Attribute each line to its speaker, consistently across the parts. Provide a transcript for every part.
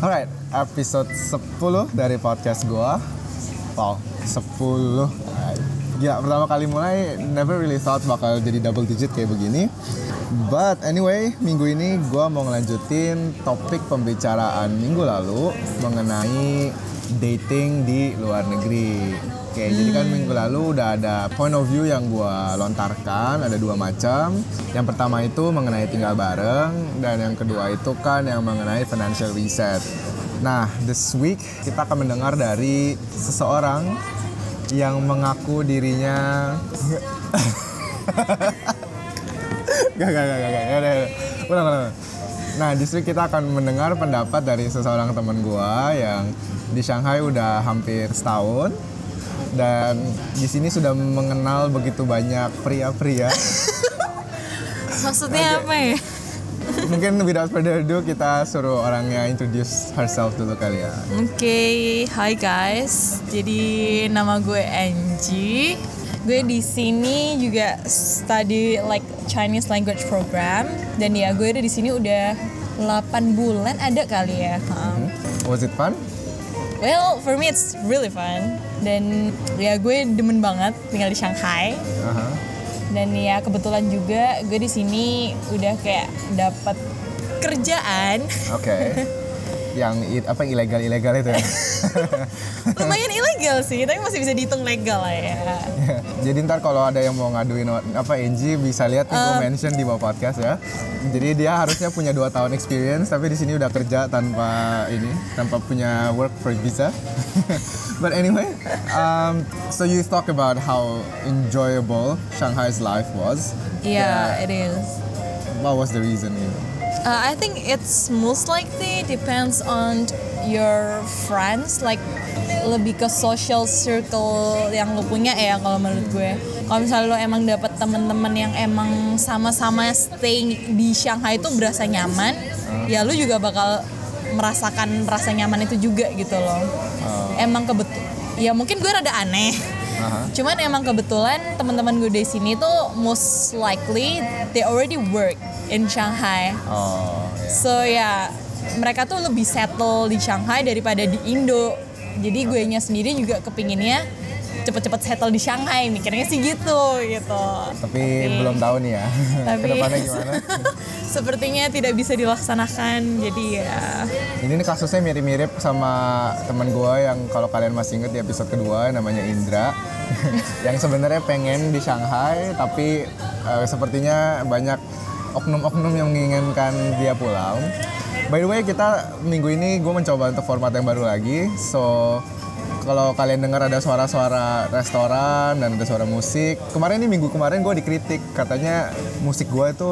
Speaker 1: Alright, episode 10 dari podcast gua. Wow, 10. Gila, pertama kali mulai never really thought bakal jadi double digit kayak begini. But anyway, minggu ini gua mau ngelanjutin topik pembicaraan minggu lalu mengenai dating di luar negeri. Oke, jadi kan minggu lalu udah ada point of view yang gua lontarkan, ada dua macam. Yang pertama itu mengenai tinggal bareng, dan yang kedua itu kan yang mengenai financial reset. Nah, this week kita akan mendengar dari seseorang yang mengaku dirinya Gak, gak, gak, gak, gak, gak, gak. Nah, this week kita akan mendengar pendapat dari seseorang teman gua yang di Shanghai udah hampir setahun dan di sini sudah mengenal begitu banyak pria-pria.
Speaker 2: Maksudnya apa ya?
Speaker 1: Mungkin without further ado kita suruh orangnya introduce herself dulu kali ya.
Speaker 2: Oke, hi guys. Jadi nama gue Angie. Gue di sini juga study like Chinese language program dan ya gue ada di sini udah 8 bulan ada kali ya. Um,
Speaker 1: Was it fun?
Speaker 2: well, for me it's really fun dan ya gue demen banget tinggal di Shanghai.
Speaker 1: Aha.
Speaker 2: Dan ya kebetulan juga gue di sini udah kayak dapat kerjaan
Speaker 1: Oke. yang apa ilegal-ilegal itu ya.
Speaker 2: lumayan ilegal sih tapi masih bisa dihitung legal lah ya
Speaker 1: Jadi ntar kalau ada yang mau ngaduin apa Angie bisa lihat nih gue mention di bawah podcast ya. Jadi dia harusnya punya dua tahun experience tapi di sini udah kerja tanpa ini tanpa punya work for visa. But anyway, um, so you talk about how enjoyable Shanghai's life was.
Speaker 2: yeah it is
Speaker 1: What was the reason? You know?
Speaker 2: Uh, I think it's most likely depends on your friends like lebih ke social circle yang lo punya ya kalau menurut gue. Kalau misalnya lo emang dapat temen-temen yang emang sama-sama stay di Shanghai itu berasa nyaman ya lo juga bakal merasakan rasa nyaman itu juga gitu loh. Emang kebetul ya mungkin gue rada aneh
Speaker 1: Aha.
Speaker 2: Cuman emang kebetulan teman-teman gue di sini tuh most likely they already work in Shanghai.
Speaker 1: Oh, ya.
Speaker 2: So ya mereka tuh lebih settle di Shanghai daripada di Indo. Jadi gue nya sendiri juga kepinginnya cepet-cepet settle di Shanghai mikirnya sih gitu gitu.
Speaker 1: Tapi belum tahu nih ya.
Speaker 2: Tapi
Speaker 1: Ke depannya gimana?
Speaker 2: sepertinya tidak bisa dilaksanakan. Jadi ya
Speaker 1: Ini nih kasusnya mirip-mirip sama teman gue yang kalau kalian masih inget di episode kedua namanya Indra yang sebenarnya pengen di Shanghai tapi eh, sepertinya banyak oknum-oknum yang menginginkan dia pulang. By the way kita minggu ini gue mencoba untuk format yang baru lagi. So kalau kalian dengar ada suara-suara restoran dan ada suara musik, kemarin nih minggu kemarin gue dikritik katanya musik gue itu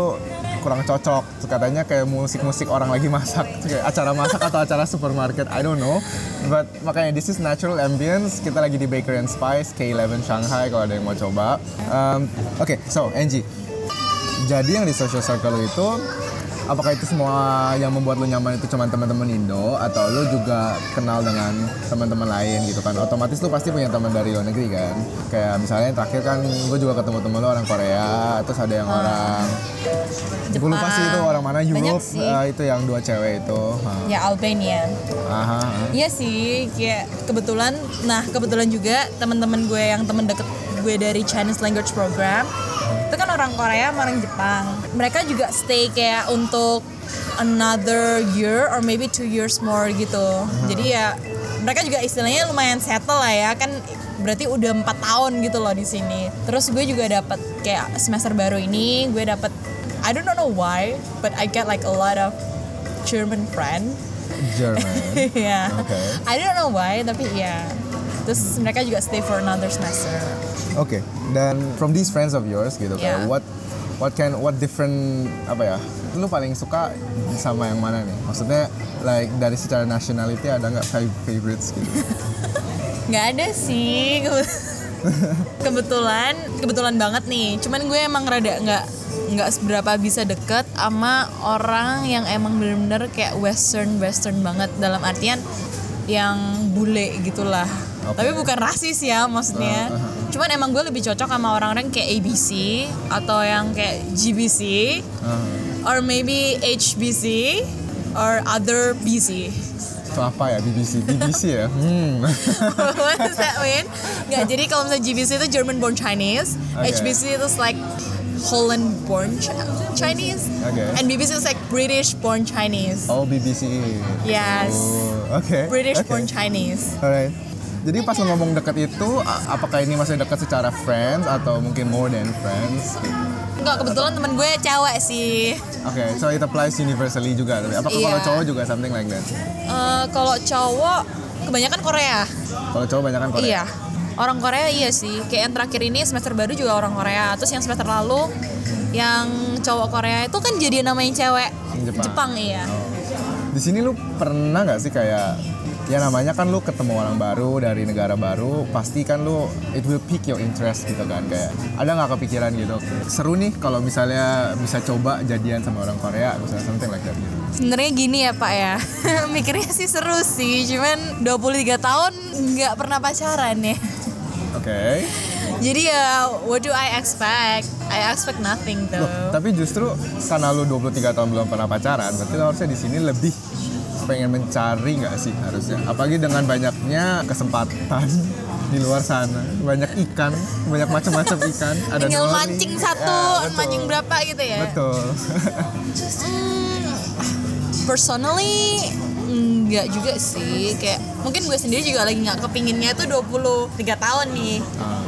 Speaker 1: kurang cocok. Katanya kayak musik-musik orang lagi masak, kayak acara masak atau acara supermarket, I don't know. But makanya this is natural ambience. Kita lagi di Bakery and Spice K11 Shanghai kalau ada yang mau coba. Um, Oke, so Angie, jadi yang di social circle itu apakah itu semua yang membuat lu nyaman itu cuma teman-teman Indo? Atau lu juga kenal dengan teman-teman lain gitu kan? Otomatis lu pasti punya teman dari luar negeri kan? Kayak misalnya yang terakhir kan gue juga ketemu temen lu orang Korea terus ada yang orang gue lupa sih itu orang mana Europe eh, itu yang dua cewek itu.
Speaker 2: Ya Albania.
Speaker 1: aha, aha.
Speaker 2: Iya sih, kayak kebetulan, nah kebetulan juga teman-teman gue yang temen deket gue dari Chinese Language Program itu kan orang Korea sama orang Jepang. Mereka juga stay kayak untuk another year or maybe two years more gitu. Jadi ya mereka juga istilahnya lumayan settle lah ya kan berarti udah empat tahun gitu loh di sini. Terus gue juga dapat kayak semester baru ini gue dapat I don't know why but I get like a lot of German friend
Speaker 1: German
Speaker 2: yeah.
Speaker 1: Oke.
Speaker 2: I don't know why, tapi ya. Terus mereka juga stay for another semester.
Speaker 1: Oke, dan from these friends of yours gitu kayak
Speaker 2: Yeah.
Speaker 1: what what can what different apa ya? Lu paling suka sama yang mana nih? Maksudnya like dari secara nationality ada nggak fav- favorites gitu?
Speaker 2: Nggak ada sih. kebe- kebetulan, kebetulan banget nih. Cuman gue emang rada nggak nggak seberapa bisa deket sama orang yang emang bener-bener kayak western western banget dalam artian yang bule gitulah.
Speaker 1: Oke.
Speaker 2: Tapi bukan rasis ya maksudnya.
Speaker 1: Uh, uh,
Speaker 2: Cuman emang gue lebih cocok sama orang-orang kayak ABC atau yang kayak GBC
Speaker 1: Ah,
Speaker 2: or maybe HBC or other busy.
Speaker 1: Itu apa ya BBC? BBC ya? Hmm.
Speaker 2: What does that mean? Nggak, jadi kalau misalnya GBC itu German born Chinese,
Speaker 1: Okay.
Speaker 2: HBC itu like Holland born Ch- Chinese,
Speaker 1: Okay.
Speaker 2: and BBC is like British born Chinese.
Speaker 1: Oh BBC.
Speaker 2: Yes,
Speaker 1: Oh, Oke.
Speaker 2: British
Speaker 1: Oke.
Speaker 2: born Chinese.
Speaker 1: Alright. Jadi pas lo ngomong deket itu, apakah ini masih dekat secara friends atau mungkin more than friends?
Speaker 2: Enggak, kebetulan temen gue cewek sih.
Speaker 1: Oke, so it applies universally juga. Tapi apakah kalau
Speaker 2: Iya.
Speaker 1: cowok juga something like that?
Speaker 2: Eh, kalau cowok kebanyakan Korea.
Speaker 1: Kalau cowok banyak kan Korea.
Speaker 2: Iya. Orang Korea iya sih. Kayak yang terakhir ini semester baru juga orang Korea. Terus yang semester lalu yang cowok Korea itu kan jadi namanya cewek
Speaker 1: Yang Jepang.
Speaker 2: iya.
Speaker 1: Di sini lu pernah nggak sih kayak ya namanya kan lu ketemu orang baru dari negara baru pasti kan lu it will pique your interest gitu kan kayak ada nggak kepikiran gitu seru nih kalau misalnya bisa coba jadian sama orang Korea misalnya something like that gitu.
Speaker 2: Sebenarnya gini ya Pak ya. Mikirnya sih seru sih, cuman 23 tahun nggak pernah pacaran ya.
Speaker 1: Oke.
Speaker 2: Jadi ya what do I expect? I expect nothing
Speaker 1: Loh,
Speaker 2: though.
Speaker 1: tapi justru karena lu 23 tahun belum pernah pacaran, berarti lu harusnya di sini lebih pengen mencari nggak sih harusnya? Apalagi dengan banyaknya kesempatan di luar sana, banyak ikan, banyak macam-macam ikan. Ada
Speaker 2: Tinggal
Speaker 1: nori.
Speaker 2: mancing satu,
Speaker 1: Ya,
Speaker 2: mancing berapa gitu ya.
Speaker 1: Betul.
Speaker 2: Hmm, personally enggak juga sih kayak mungkin gue sendiri juga lagi nggak kepinginnya itu 23 tahun nih
Speaker 1: Ah,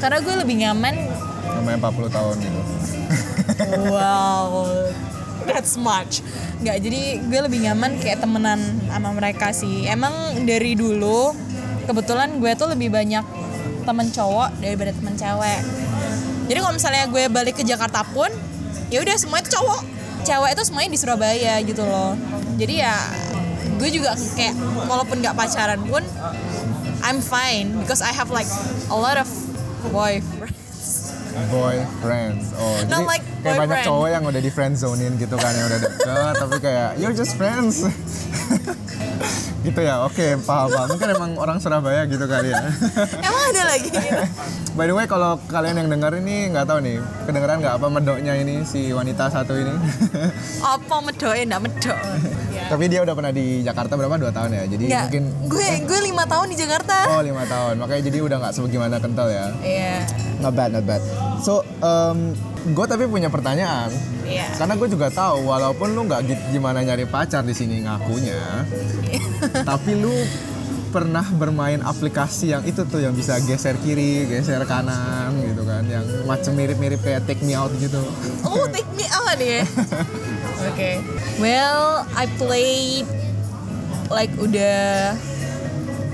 Speaker 2: karena gue lebih nyaman
Speaker 1: namanya 40 tahun gitu.
Speaker 2: wow that's much. Nggak jadi gue lebih nyaman kayak temenan sama mereka sih. Emang dari dulu kebetulan gue tuh lebih banyak temen cowok daripada temen cewek. Jadi kalau misalnya gue balik ke Jakarta pun ya udah semuanya itu cowok. Cewek itu semuanya di Surabaya gitu loh. Jadi ya gue juga kayak walaupun nggak pacaran pun I'm fine because I have like a lot of boyfriends.
Speaker 1: Oh,
Speaker 2: Not
Speaker 1: jadi
Speaker 2: like
Speaker 1: kayak banyak cowok yang udah di friend zonein gitu kan yang udah deket, tapi kayak you're just friends. gitu ya, oke paham paham. Mungkin emang orang Surabaya gitu kali ya.
Speaker 2: emang ada lagi gitu
Speaker 1: By the way, kalau kalian yang dengar ini nggak tahu nih, kedengeran nggak apa medoknya ini si wanita satu ini.
Speaker 2: apa medoin nggak medok ya.
Speaker 1: Tapi dia udah pernah di Jakarta berapa dua tahun ya, jadi
Speaker 2: Nggak,
Speaker 1: mungkin
Speaker 2: gue gue lima tahun di Jakarta
Speaker 1: oh lima tahun, makanya jadi udah nggak sebagaimana kental ya.
Speaker 2: iya
Speaker 1: Not bad, not bad. So, um, gue tapi punya pertanyaan.
Speaker 2: iya.
Speaker 1: Karena gue juga tahu, walaupun lu nggak gi- gimana nyari pacar di sini ngakunya, tapi lu pernah bermain aplikasi yang itu tuh yang bisa geser kiri, geser kanan gitu kan, yang macam mirip-mirip kayak Take Me Out gitu.
Speaker 2: oh take me out ya? Oke. Well I played like udah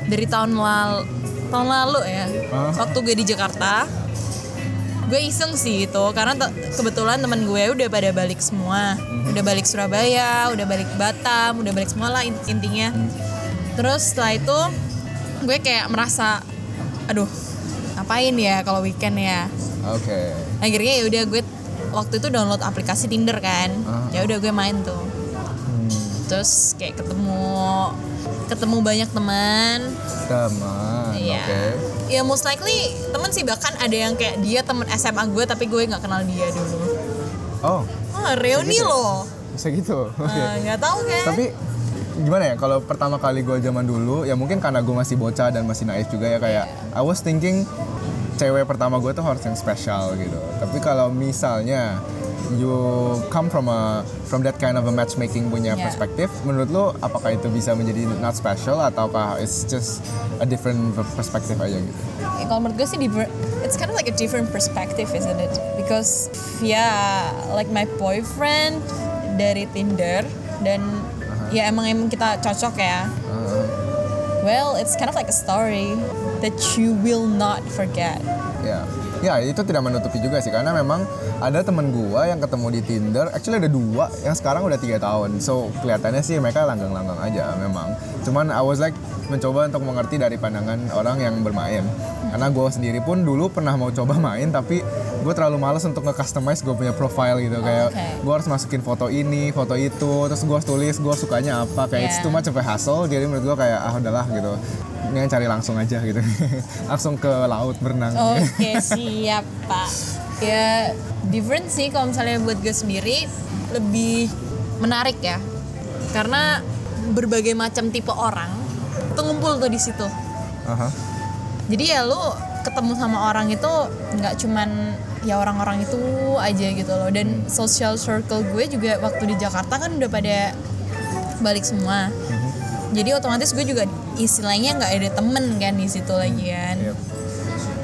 Speaker 2: dari tahun lalu tahun lalu ya.
Speaker 1: Hah?
Speaker 2: waktu gue di Jakarta gue iseng sih itu karena te- kebetulan teman gue udah pada balik semua udah balik Surabaya udah balik Batam udah balik semua lah in- intinya terus setelah itu gue kayak merasa aduh ngapain ya kalau weekend ya
Speaker 1: Oke.
Speaker 2: akhirnya ya udah gue waktu itu download aplikasi Tinder kan
Speaker 1: Ah.
Speaker 2: ya udah gue main tuh
Speaker 1: Hmm,
Speaker 2: terus kayak ketemu ketemu banyak teman
Speaker 1: teman.
Speaker 2: Iya.
Speaker 1: Oke.
Speaker 2: Ya most likely temen sih bahkan ada yang kayak dia temen SMA gue tapi gue nggak kenal dia dulu
Speaker 1: Oh,
Speaker 2: ah reuni
Speaker 1: Segitu ya?
Speaker 2: loh
Speaker 1: bisa gitu.
Speaker 2: Ah, nggak tahu kan
Speaker 1: Tapi gimana ya kalau pertama kali gue zaman dulu ya mungkin karena gue masih bocah dan masih naif juga ya kayak I was thinking cewek pertama gue tuh harus yang spesial gitu. Tapi kalau misalnya you come from a from that kind of a matchmaking punya
Speaker 2: Yeah.
Speaker 1: perspektif, menurut lo apakah itu bisa menjadi not special ataukah it's just a different perspektif aja gitu?
Speaker 2: Ya, kalau menurut gue sih it's kind of like a different perspective isn't it? Because yeah like my boyfriend dari Tinder dan ya emang emang kita cocok ya.
Speaker 1: Uh,
Speaker 2: well it's kind of like a story that you will not forget.
Speaker 1: Ya, ya itu tidak menutupi juga sih karena memang ada temen gua yang ketemu di Tinder, actually ada dua yang sekarang udah tiga tahun, so kelihatannya sih mereka langgang-langgang aja memang. Cuman I was like mencoba untuk mengerti dari pandangan orang yang bermain, karena gue sendiri pun dulu pernah mau coba main tapi gue terlalu males untuk nge-customize gue punya profile gitu kayak
Speaker 2: oke.
Speaker 1: gue harus masukin foto ini, foto itu, terus gue tulis gue sukanya apa, kayak it's
Speaker 2: Yeah.
Speaker 1: too much of a hassle, jadi menurut gue kayak ah udahlah gitu, ini cari langsung aja gitu, langsung ke laut berenang.
Speaker 2: Oke siap pak. Ya different sih kalau misalnya buat gue sendiri lebih menarik ya. karena berbagai macam tipe orang itu ngumpul tuh di situ
Speaker 1: Aha.
Speaker 2: jadi ya lu ketemu sama orang itu nggak cuman ya orang-orang itu aja gitu loh. Dan social circle gue juga waktu di Jakarta kan udah pada balik semua. Jadi otomatis gue juga istilahnya nggak ada temen kan di situ lagi kan.
Speaker 1: Yep.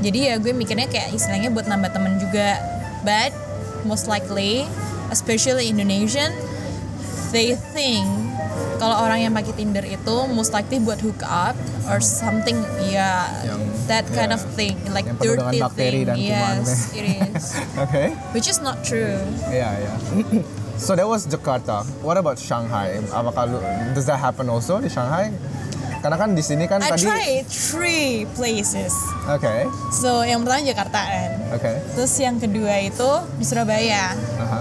Speaker 2: jadi ya gue mikirnya kayak istilahnya buat nambah temen juga. But most likely especially Indonesian they think kalau orang yang pakai Tinder itu most likely buat hook up or something ya
Speaker 1: Yang-
Speaker 2: that kind
Speaker 1: ya,
Speaker 2: of thing like
Speaker 1: yang
Speaker 2: dirty thing
Speaker 1: dan kuman.
Speaker 2: yes it is
Speaker 1: Oke.
Speaker 2: which is not true
Speaker 1: Iya, iya. So that was Jakarta. What about Shanghai? Apakah lu, does that happen also di Shanghai? Karena kan di sini kan
Speaker 2: I
Speaker 1: tadi
Speaker 2: tried three places
Speaker 1: Oke.
Speaker 2: so yang pertama Jakarta kan
Speaker 1: Oke.
Speaker 2: terus yang kedua itu di Surabaya
Speaker 1: Aha.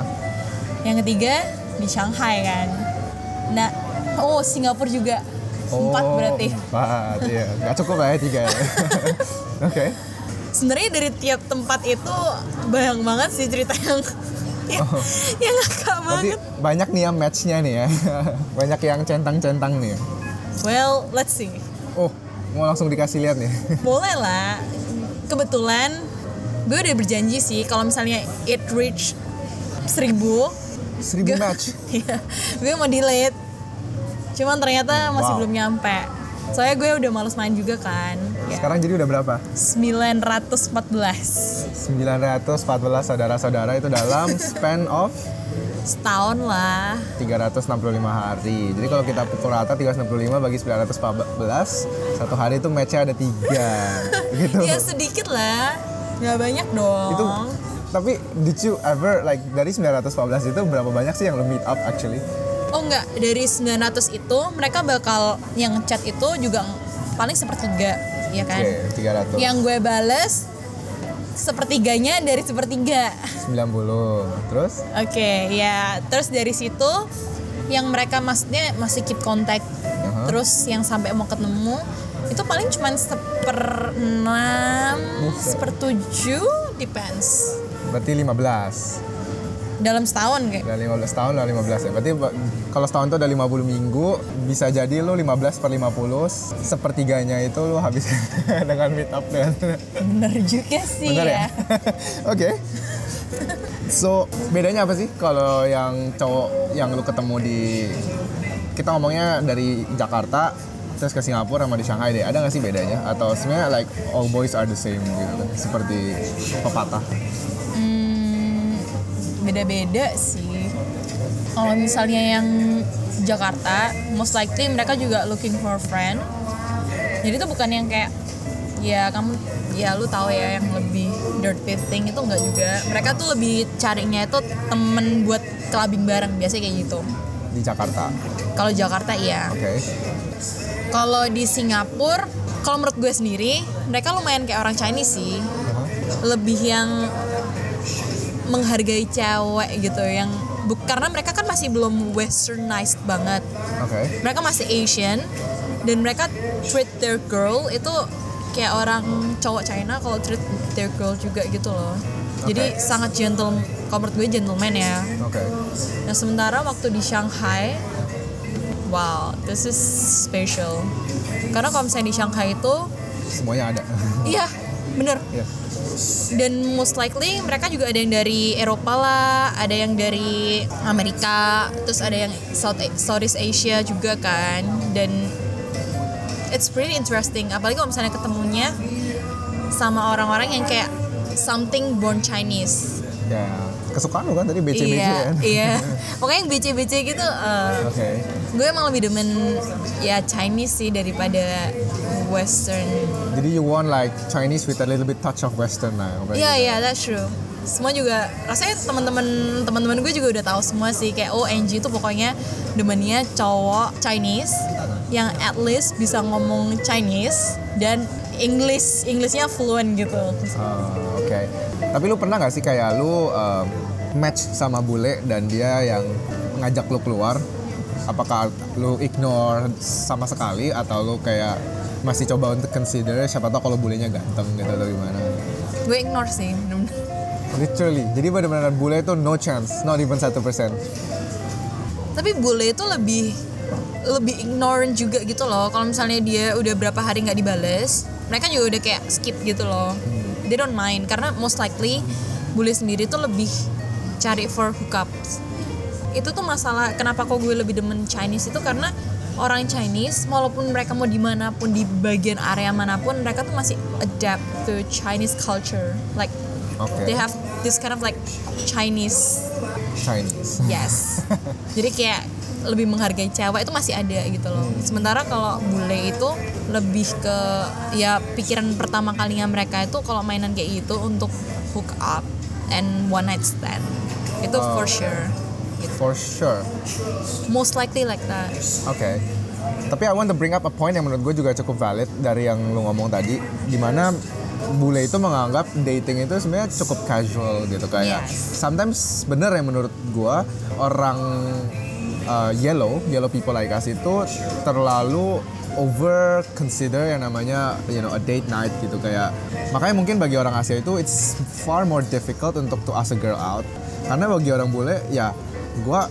Speaker 2: yang ketiga di Shanghai kan nah oh Singapura juga empat
Speaker 1: Oh,
Speaker 2: berarti
Speaker 1: Empat, iya. Gak cukup lah ya tiga ya. Oke.
Speaker 2: sebenarnya dari tiap tempat itu bayang banget sih cerita yang yang, yang ngakak
Speaker 1: Oh. Berarti
Speaker 2: banget
Speaker 1: banyak nih ya matchnya nih ya. banyak yang centang-centang nih.
Speaker 2: well let's see
Speaker 1: Oh, mau langsung dikasih lihat nih.
Speaker 2: boleh lah kebetulan gue udah berjanji sih kalau misalnya it reach seribu
Speaker 1: Seribu match.
Speaker 2: Iya, gue mau delete cuman ternyata masih
Speaker 1: Wow.
Speaker 2: belum nyampe soalnya gue udah males main juga kan ya.
Speaker 1: Sekarang jadi udah berapa?
Speaker 2: 914
Speaker 1: 914 saudara-saudara itu dalam span of
Speaker 2: setahun lah
Speaker 1: 365 hari. Jadi kalau kita pukul rata 365 bagi 914, satu hari itu matchnya ada tiga, gitu.
Speaker 2: ya sedikit lah nggak banyak dong
Speaker 1: Itu tapi did you ever like dari 914 itu berapa banyak sih yang lo meet up actually?
Speaker 2: oh enggak dari 900 itu mereka bakal yang chat itu juga paling sepertiga ya kan
Speaker 1: Oke, 300.
Speaker 2: yang gue bales sepertiganya dari sepertiga
Speaker 1: 90. Terus?
Speaker 2: Oke, ya terus dari situ yang mereka maksudnya masih keep contact,
Speaker 1: Aha.
Speaker 2: terus yang sampai mau ketemu itu paling cuman seper enam, seper tujuh, depends.
Speaker 1: Berarti 15.
Speaker 2: Dalam setahun kayak.
Speaker 1: Udah 15 tahun udah 15 ya. Berarti kalau setahun itu udah 50 minggu, bisa jadi lo 15 per 50, sepertiganya itu lo habis dengan meet up dengan
Speaker 2: Bener juga sih
Speaker 1: Bener
Speaker 2: ya.
Speaker 1: ya? Oke. So, bedanya apa sih kalau yang cowok yang lu ketemu di kita ngomongnya dari Jakarta terus ke Singapura sama di Shanghai deh. Ada nggak sih bedanya? Atau sebenarnya like all boys are the same gitu. Seperti pepatah.
Speaker 2: Beda-beda sih. Kalau misalnya yang Jakarta, most likely mereka juga looking for friend. Jadi itu bukan yang kayak ya kamu ya lu tahu ya yang lebih dirty thing itu enggak juga. Mereka tuh lebih carinya itu temen buat clubbing bareng biasanya kayak gitu.
Speaker 1: di Jakarta.
Speaker 2: Kalau Jakarta iya.
Speaker 1: Oke.
Speaker 2: Kalau di Singapura, kalau menurut gue sendiri, mereka lumayan kayak orang Chinese sih.
Speaker 1: Aha.
Speaker 2: lebih yang menghargai cewek gitu yang bu- karena mereka kan masih belum westernized banget
Speaker 1: Oke.
Speaker 2: mereka masih Asian dan mereka treat their girl itu kayak orang cowok China kalau treat their girl juga gitu loh jadi
Speaker 1: Oke.
Speaker 2: sangat gentle kalau menurut gue gentleman ya
Speaker 1: Oke.
Speaker 2: nah sementara waktu di Shanghai wow this is special karena kalau misalnya di Shanghai itu
Speaker 1: Semuanya ada.
Speaker 2: iya bener
Speaker 1: Iya.
Speaker 2: Dan most likely mereka juga ada yang dari Eropa lah, ada yang dari Amerika, terus ada yang South Southeast Asia juga kan. Dan it's pretty interesting. Apalagi kalau misalnya ketemunya sama orang-orang yang kayak something born Chinese.
Speaker 1: Ya, kesukaan lu kan tadi BC-BC
Speaker 2: iya,
Speaker 1: kan?
Speaker 2: iya. Pokoknya yang BC-BC gitu. eh,
Speaker 1: Oke.
Speaker 2: gue emang lebih demen ya Chinese sih daripada Western.
Speaker 1: Jadi you want like Chinese with a little bit touch of Western lah.
Speaker 2: Iya iya that's true. Semua juga rasanya teman-teman teman-teman gue juga udah tahu semua sih kayak oh Angie itu pokoknya demennya cowok Chinese yang at least bisa ngomong Chinese dan English Englishnya fluent gitu.
Speaker 1: Ah, Oke. Tapi lu pernah nggak sih kayak lu um, match sama bule dan dia yang ngajak lu keluar? Apakah lu ignore sama sekali atau lu kayak masih coba untuk consider siapa tahu kalau bulenya ganteng gitu atau gimana?
Speaker 2: Gue ignore sih.
Speaker 1: Literally. Jadi benar-benar bule itu no chance, not even satu persen.
Speaker 2: Tapi bule itu lebih lebih ignorant juga gitu loh kalau misalnya dia udah berapa hari nggak dibales mereka juga udah kayak skip gitu loh they don't mind karena most likely bule sendiri tuh lebih cari for hookups itu tuh masalah kenapa kok gue lebih demen Chinese itu karena orang Chinese walaupun mereka mau di mana pun di bagian area mana pun mereka tuh masih adapt to Chinese culture. Like
Speaker 1: Oke.
Speaker 2: they have this kind of like Chinese.
Speaker 1: Chinese.
Speaker 2: yes. Jadi kayak lebih menghargai cewek itu masih ada gitu loh. Sementara kalau bule itu lebih ke ya pikiran pertama kalinya mereka itu kalau mainan kayak gitu untuk hook up and one night stand. Itu for sure
Speaker 1: For sure.
Speaker 2: most likely like that
Speaker 1: Oke. Tapi I want to bring up a point yang menurut gue juga cukup valid dari yang lu ngomong tadi, di mana bule itu menganggap dating itu sebenarnya cukup casual gitu kayak.
Speaker 2: Yes.
Speaker 1: Sometimes bener ya menurut gue orang uh, yellow, yellow people like us itu terlalu over consider yang namanya you know a date night gitu kayak makanya mungkin bagi orang Asia itu it's far more difficult untuk to ask a girl out karena bagi orang bule ya gua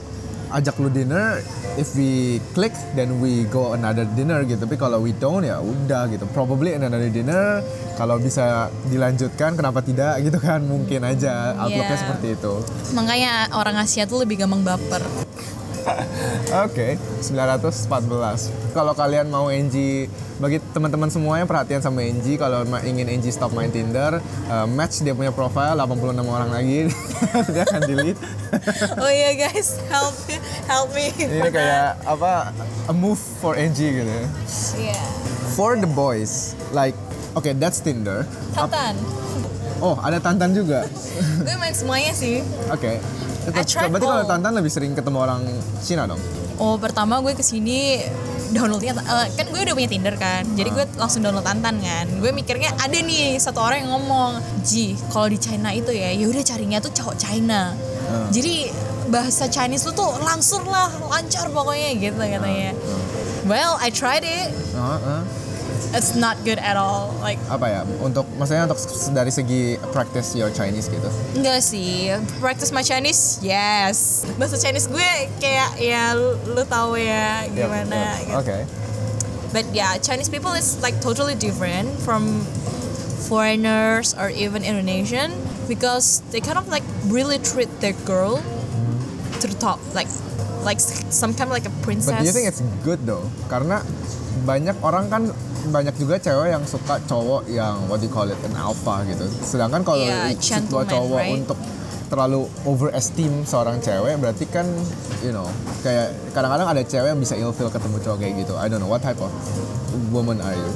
Speaker 1: ajak lu dinner if we click then we go another dinner gitu. Tapi kalau we don't ya udah gitu. Probably another dinner kalau bisa dilanjutkan kenapa tidak gitu kan. Mungkin aja outlooknya
Speaker 2: Yeah.
Speaker 1: seperti itu.
Speaker 2: Makanya orang Asia tuh lebih gampang baper
Speaker 1: Oke, 914. Kalau kalian mau NG, bagi teman-teman semua yang perhatian sama NG, kalau ingin NG stop main Tinder, uh, match dia punya profile 86 orang lagi, dia akan delete.
Speaker 2: oh iya guys help help me
Speaker 1: Ini kayak apa? A move for NG gitu. ya.
Speaker 2: yeah.
Speaker 1: For the boys, like, okay, that's Tinder.
Speaker 2: Tantan
Speaker 1: Oh, ada Tantan juga.
Speaker 2: gue main semuanya sih
Speaker 1: Oke.
Speaker 2: I tried
Speaker 1: Berarti kalau. Tantan lebih sering ketemu orang Cina dong?
Speaker 2: Oh pertama gue ke sini downloadnya eh, kan gue udah punya Tinder kan, jadi gue langsung download Tantan kan. Gue mikirnya ada nih satu orang yang ngomong, Ji kalau di China itu ya, ya udah carinya tuh cowok China. Jadi bahasa Chinese lu tuh langsung lah lancar pokoknya gitu katanya. Well I tried it,
Speaker 1: Uh, uh.
Speaker 2: It's not good at all. Like
Speaker 1: Apa ya? Untuk, maksudnya untuk dari segi practice your Chinese gitu?
Speaker 2: Enggak sih, practice my Chinese, yes. Bahasa Chinese gue kayak ya lu, lu tahu ya gimana.
Speaker 1: Yep, yep.
Speaker 2: gitu.
Speaker 1: Oke.
Speaker 2: But yeah, Chinese people is like totally different from foreigners or even Indonesian because they kind of like really treat their girl to the top, like like some kind of like a princess.
Speaker 1: But do you think it's good though? Karena banyak orang kan banyak juga cewek yang suka cowok yang what do you call it an alpha gitu. Sedangkan kalau
Speaker 2: Yeah,
Speaker 1: sebuah
Speaker 2: gentleman,
Speaker 1: cowok
Speaker 2: right?
Speaker 1: untuk terlalu overesteem seorang cewek berarti kan you know kayak kadang-kadang ada cewek yang bisa ilfeel ketemu cowok kayak gitu. I don't know what type of woman are you?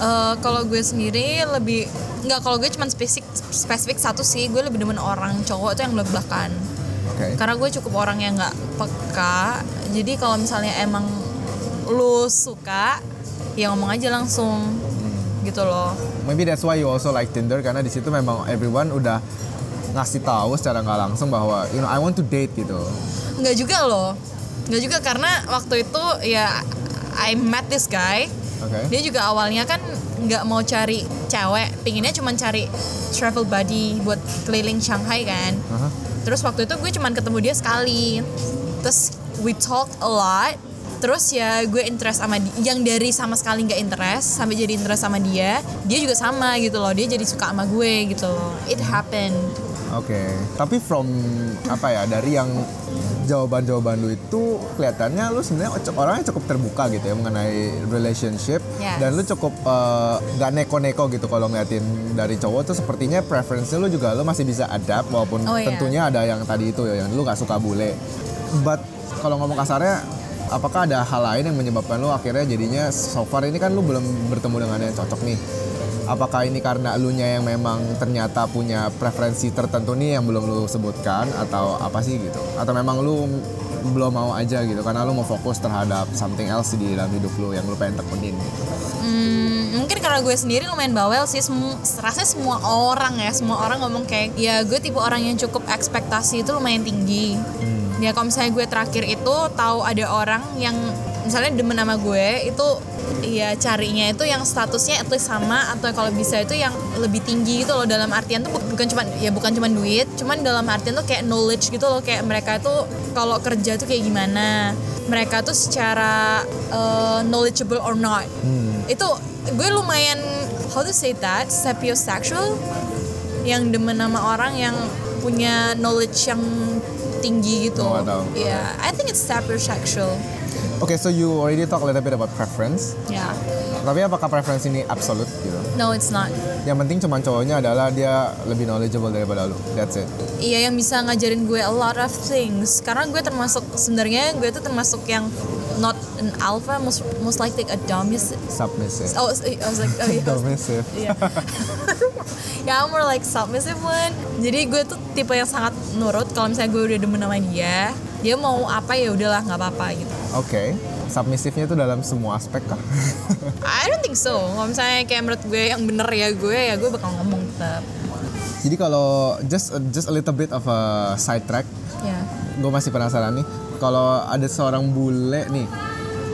Speaker 2: Eh, kalau gue sendiri lebih nggak kalau gue cuma spesifik spesifik satu sih gue lebih demen orang cowok tuh yang belak-belakan
Speaker 1: Oke.
Speaker 2: karena gue cukup orang yang nggak peka jadi kalau misalnya emang lu suka ya ngomong aja langsung. Gitu loh.
Speaker 1: Maybe that's why you also like Tinder karena di situ memang everyone udah ngasih tahu secara nggak langsung bahwa you know I want to date gitu.
Speaker 2: nggak juga loh. Nggak juga karena waktu itu ya I met this guy.
Speaker 1: Oke.
Speaker 2: dia juga awalnya kan nggak mau cari cewek pinginnya cuma cari travel buddy buat keliling Shanghai kan.
Speaker 1: Aha.
Speaker 2: terus waktu itu gue cuman ketemu dia sekali. Terus we talk a lot terus ya gue interest sama dia yang dari sama sekali nggak interest sampai jadi interest sama dia dia juga sama gitu loh dia jadi suka sama gue gitu loh it happened
Speaker 1: Oke, tapi from apa ya dari yang jawaban-jawaban lu itu kelihatannya lu sebenarnya orangnya cukup terbuka gitu ya mengenai relationship
Speaker 2: Yes.
Speaker 1: dan lu cukup eh, gak neko-neko gitu kalau ngeliatin dari cowok tuh sepertinya preference lu juga lu masih bisa adapt walaupun
Speaker 2: Oh, iya.
Speaker 1: tentunya ada yang tadi itu ya yang lu gak suka bule. But kalau ngomong kasarnya apakah ada hal lain yang menyebabkan lu akhirnya jadinya so far ini kan lu belum bertemu dengan yang cocok nih? Apakah ini karena elunya yang memang ternyata punya preferensi tertentu nih yang belum lu sebutkan? Atau apa sih gitu? Atau memang lu belum mau aja gitu karena lu mau fokus terhadap something else di dalam hidup lu yang lu pengen tekunin gitu.
Speaker 2: Hmm, mungkin karena gue sendiri lumayan bawel sih. Semu, rasanya semua orang ya semua orang ngomong kayak ya gue tipe orang yang cukup ekspektasi itu lumayan tinggi ya kalau misalnya gue terakhir itu tahu ada orang yang misalnya demen sama gue itu ya carinya itu yang statusnya at least sama atau kalau bisa itu yang lebih tinggi gitu loh. Dalam artian tuh bu- bukan cuma ya bukan cuma duit cuman dalam artian tuh kayak knowledge gitu loh. Kayak mereka itu kalau kerja tuh kayak gimana. Mereka tuh secara uh, knowledgeable or not. Itu gue lumayan how to say that sapiosexual. Yang demen sama orang yang punya knowledge yang tinggi gitu.
Speaker 1: Oh, tahu.
Speaker 2: Yeah, I think it's sapiosexual.
Speaker 1: Oke, so you already talk a little bit about preference.
Speaker 2: Yeah.
Speaker 1: Tapi apakah preference ini absolute gitu?
Speaker 2: No, it's not.
Speaker 1: Yang penting cuma cowoknya adalah dia lebih knowledgeable daripada lu. That's it.
Speaker 2: Iya yang bisa ngajarin gue a lot of things. Karena gue termasuk sebenarnya gue tuh termasuk yang not an alpha, most most likely a dominant.
Speaker 1: Submissive.
Speaker 2: Oh, I was like, oh yeah.
Speaker 1: Submissive.
Speaker 2: Iya. ya, I'm more like submissive one. Jadi gue tuh tipe yang sangat nurut. Kalau misalnya gue udah demen sama dia, dia mau apa ya udahlah nggak apa-apa gitu.
Speaker 1: Oke. Submissifnya itu dalam semua aspek kah?
Speaker 2: I don't think so. Kalau misalnya kayak menurut gue yang bener ya gue ya gue bakal ngomong tetap.
Speaker 1: Jadi kalau just just a little bit of a side track,
Speaker 2: Ya.
Speaker 1: gue masih penasaran nih. Kalau ada seorang bule nih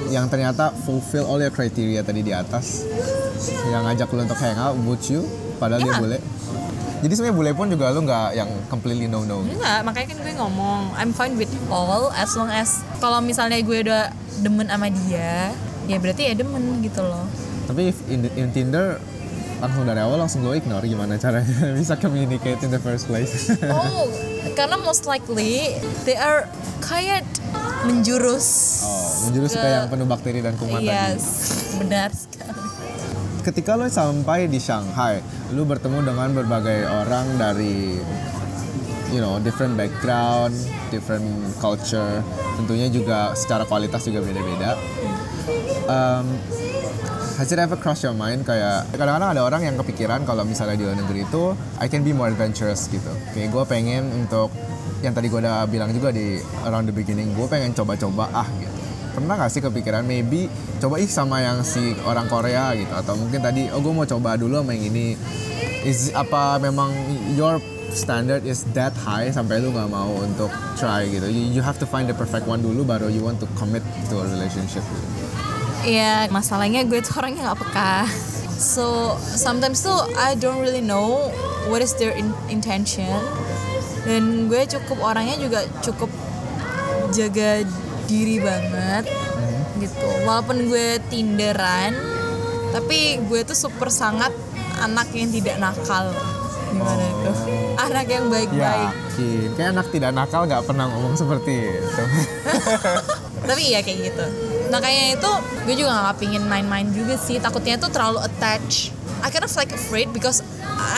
Speaker 1: yang ternyata fulfill all your criteria tadi di atas, yang ngajak lu untuk hang out, would you? Padahal dia
Speaker 2: Ya.
Speaker 1: bule. Jadi sebenarnya bule pun juga lu nggak yang completely no no.
Speaker 2: Enggak, makanya kan gue ngomong I'm fine with all as long as kalau misalnya gue udah demen sama dia, ya berarti ya demen gitu loh.
Speaker 1: Tapi if in, in Tinder langsung dari awal langsung lo ignore gimana caranya bisa communicate in the first place.
Speaker 2: Oh, karena most likely they are kayak menjurus.
Speaker 1: oh, menjurus ke
Speaker 2: ke-
Speaker 1: yang penuh bakteri dan kuman tadi.
Speaker 2: Yes, benar sekali.
Speaker 1: ketika lo sampai di Shanghai, lo bertemu dengan berbagai orang dari you know different background, different culture, tentunya juga secara kualitas juga beda-beda. Um, has it ever cross your mind kayak kadang-kadang ada orang yang kepikiran kalau misalnya di luar negeri itu I can be more adventurous gitu. Kayak gue pengen untuk yang tadi gue udah bilang juga di around the beginning, gue pengen coba-coba ah gitu pernah gak sih kepikiran maybe coba ih sama yang si orang Korea gitu atau mungkin tadi oh gue mau coba dulu sama yang ini is apa memang your standard is that high sampai lu nggak mau untuk try gitu you, you have to find the perfect one dulu baru you want to commit to a relationship gitu.
Speaker 2: Iya, masalahnya gue tuh orangnya nggak peka. So sometimes tuh I don't really know what is their in- intention. Dan gue cukup orangnya juga cukup jaga diri banget gitu. Walaupun gue tinderan, tapi gue tuh super sangat anak yang tidak nakal. Gimana itu? Anak yang baik-baik.
Speaker 1: yakin kayak anak tidak nakal nggak pernah ngomong seperti itu
Speaker 2: tapi iya kayak gitu. Makanya itu gue juga gak pingin main-main juga sih. Takutnya tuh terlalu attached. I kind of like afraid because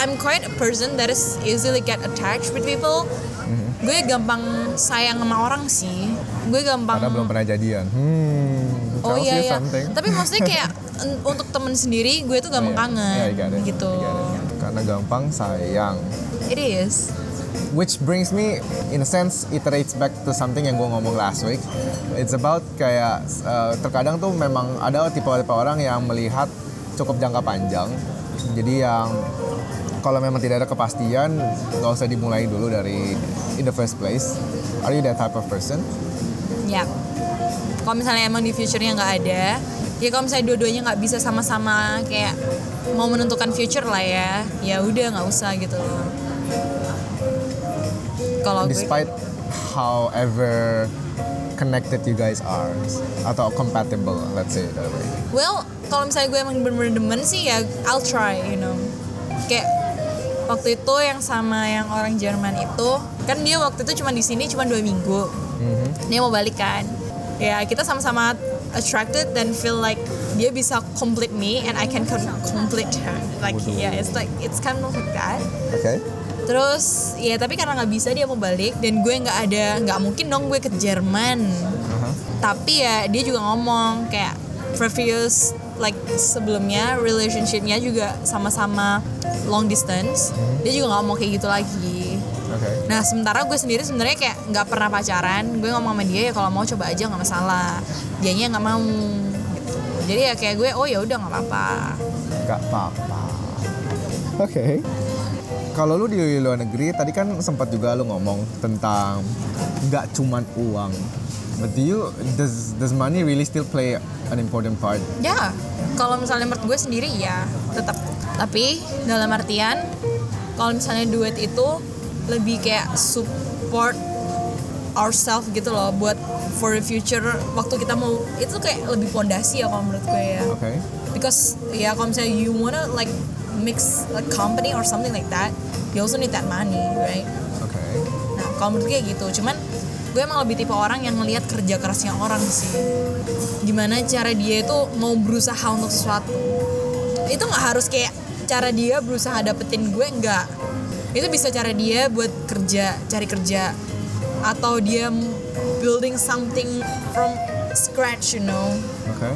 Speaker 2: I'm quite a person that is easily get attached with people. Gue gampang sayang sama orang sih. Gue gampang
Speaker 1: karena belum pernah jadian. Hmm
Speaker 2: oh iya iya.
Speaker 1: something.
Speaker 2: tapi maksudnya kayak untuk temen sendiri gue tuh gampang
Speaker 1: Iya,
Speaker 2: kangen
Speaker 1: iya, got it,
Speaker 2: gitu.
Speaker 1: It. karena gampang sayang.
Speaker 2: It is
Speaker 1: Which brings me, in a sense, iterates back to something yang gue ngomong last week. It's about kayak uh, terkadang tuh memang ada tipe-tipe orang yang melihat cukup jangka panjang. Jadi yang kalau memang tidak ada kepastian, nggak usah dimulai dulu dari in the first place. Are you that type of person?
Speaker 2: Ya. Kalau misalnya emang di future-nya nggak ada, ya kalau misalnya dua-duanya nggak bisa sama-sama kayak mau menentukan future lah ya, ya udah nggak usah gitu. Kalau gue,
Speaker 1: Despite however connected you guys are atau compatible, let's say that way.
Speaker 2: well, kalau misalnya gue emang bener-bener demen sih ya, I'll try, you know. Kayak waktu itu yang sama yang orang Jerman itu, kan dia waktu itu cuma di sini cuma dua minggu. Dia mau balik kan. Ya kita sama-sama attracted dan feel like dia bisa complete me and I can com- complete her. Like yeah, it's like it's kind of like that.
Speaker 1: Oke.
Speaker 2: Terus ya tapi karena nggak bisa dia mau balik dan gue nggak ada nggak mungkin dong gue ke Jerman. Tapi ya dia juga ngomong kayak previous like sebelumnya relationshipnya juga sama-sama long distance. Dia juga nggak mau kayak gitu lagi.
Speaker 1: Oke.
Speaker 2: Nah sementara gue sendiri sebenarnya kayak nggak pernah pacaran. Gue ngomong sama dia ya kalau mau coba aja nggak masalah. Dianya nggak mau. Gitu. Jadi ya kayak gue oh ya udah nggak apa-apa.
Speaker 1: Gak apa-apa. Oke. Kalau lu di luar negeri, tadi kan sempat juga lu ngomong tentang nggak cuman uang. But do you, does, does money really still play an important part?
Speaker 2: Ya, kalau misalnya menurut gue sendiri ya tetap. Tapi dalam artian kalau misalnya duit itu lebih kayak support ourselves gitu loh buat for the future waktu kita mau itu kayak lebih pondasi ya kalau menurut gue ya
Speaker 1: Oke.
Speaker 2: because ya kalau misalnya you wanna like mix a company or something like that you also need that money right
Speaker 1: Oke.
Speaker 2: nah kalau menurut kayak gitu cuman gue emang lebih tipe orang yang ngelihat kerja kerasnya orang sih gimana cara dia itu mau berusaha untuk sesuatu itu nggak harus kayak cara dia berusaha dapetin gue enggak itu bisa cara dia buat kerja cari kerja atau dia building something from scratch you know
Speaker 1: Oke.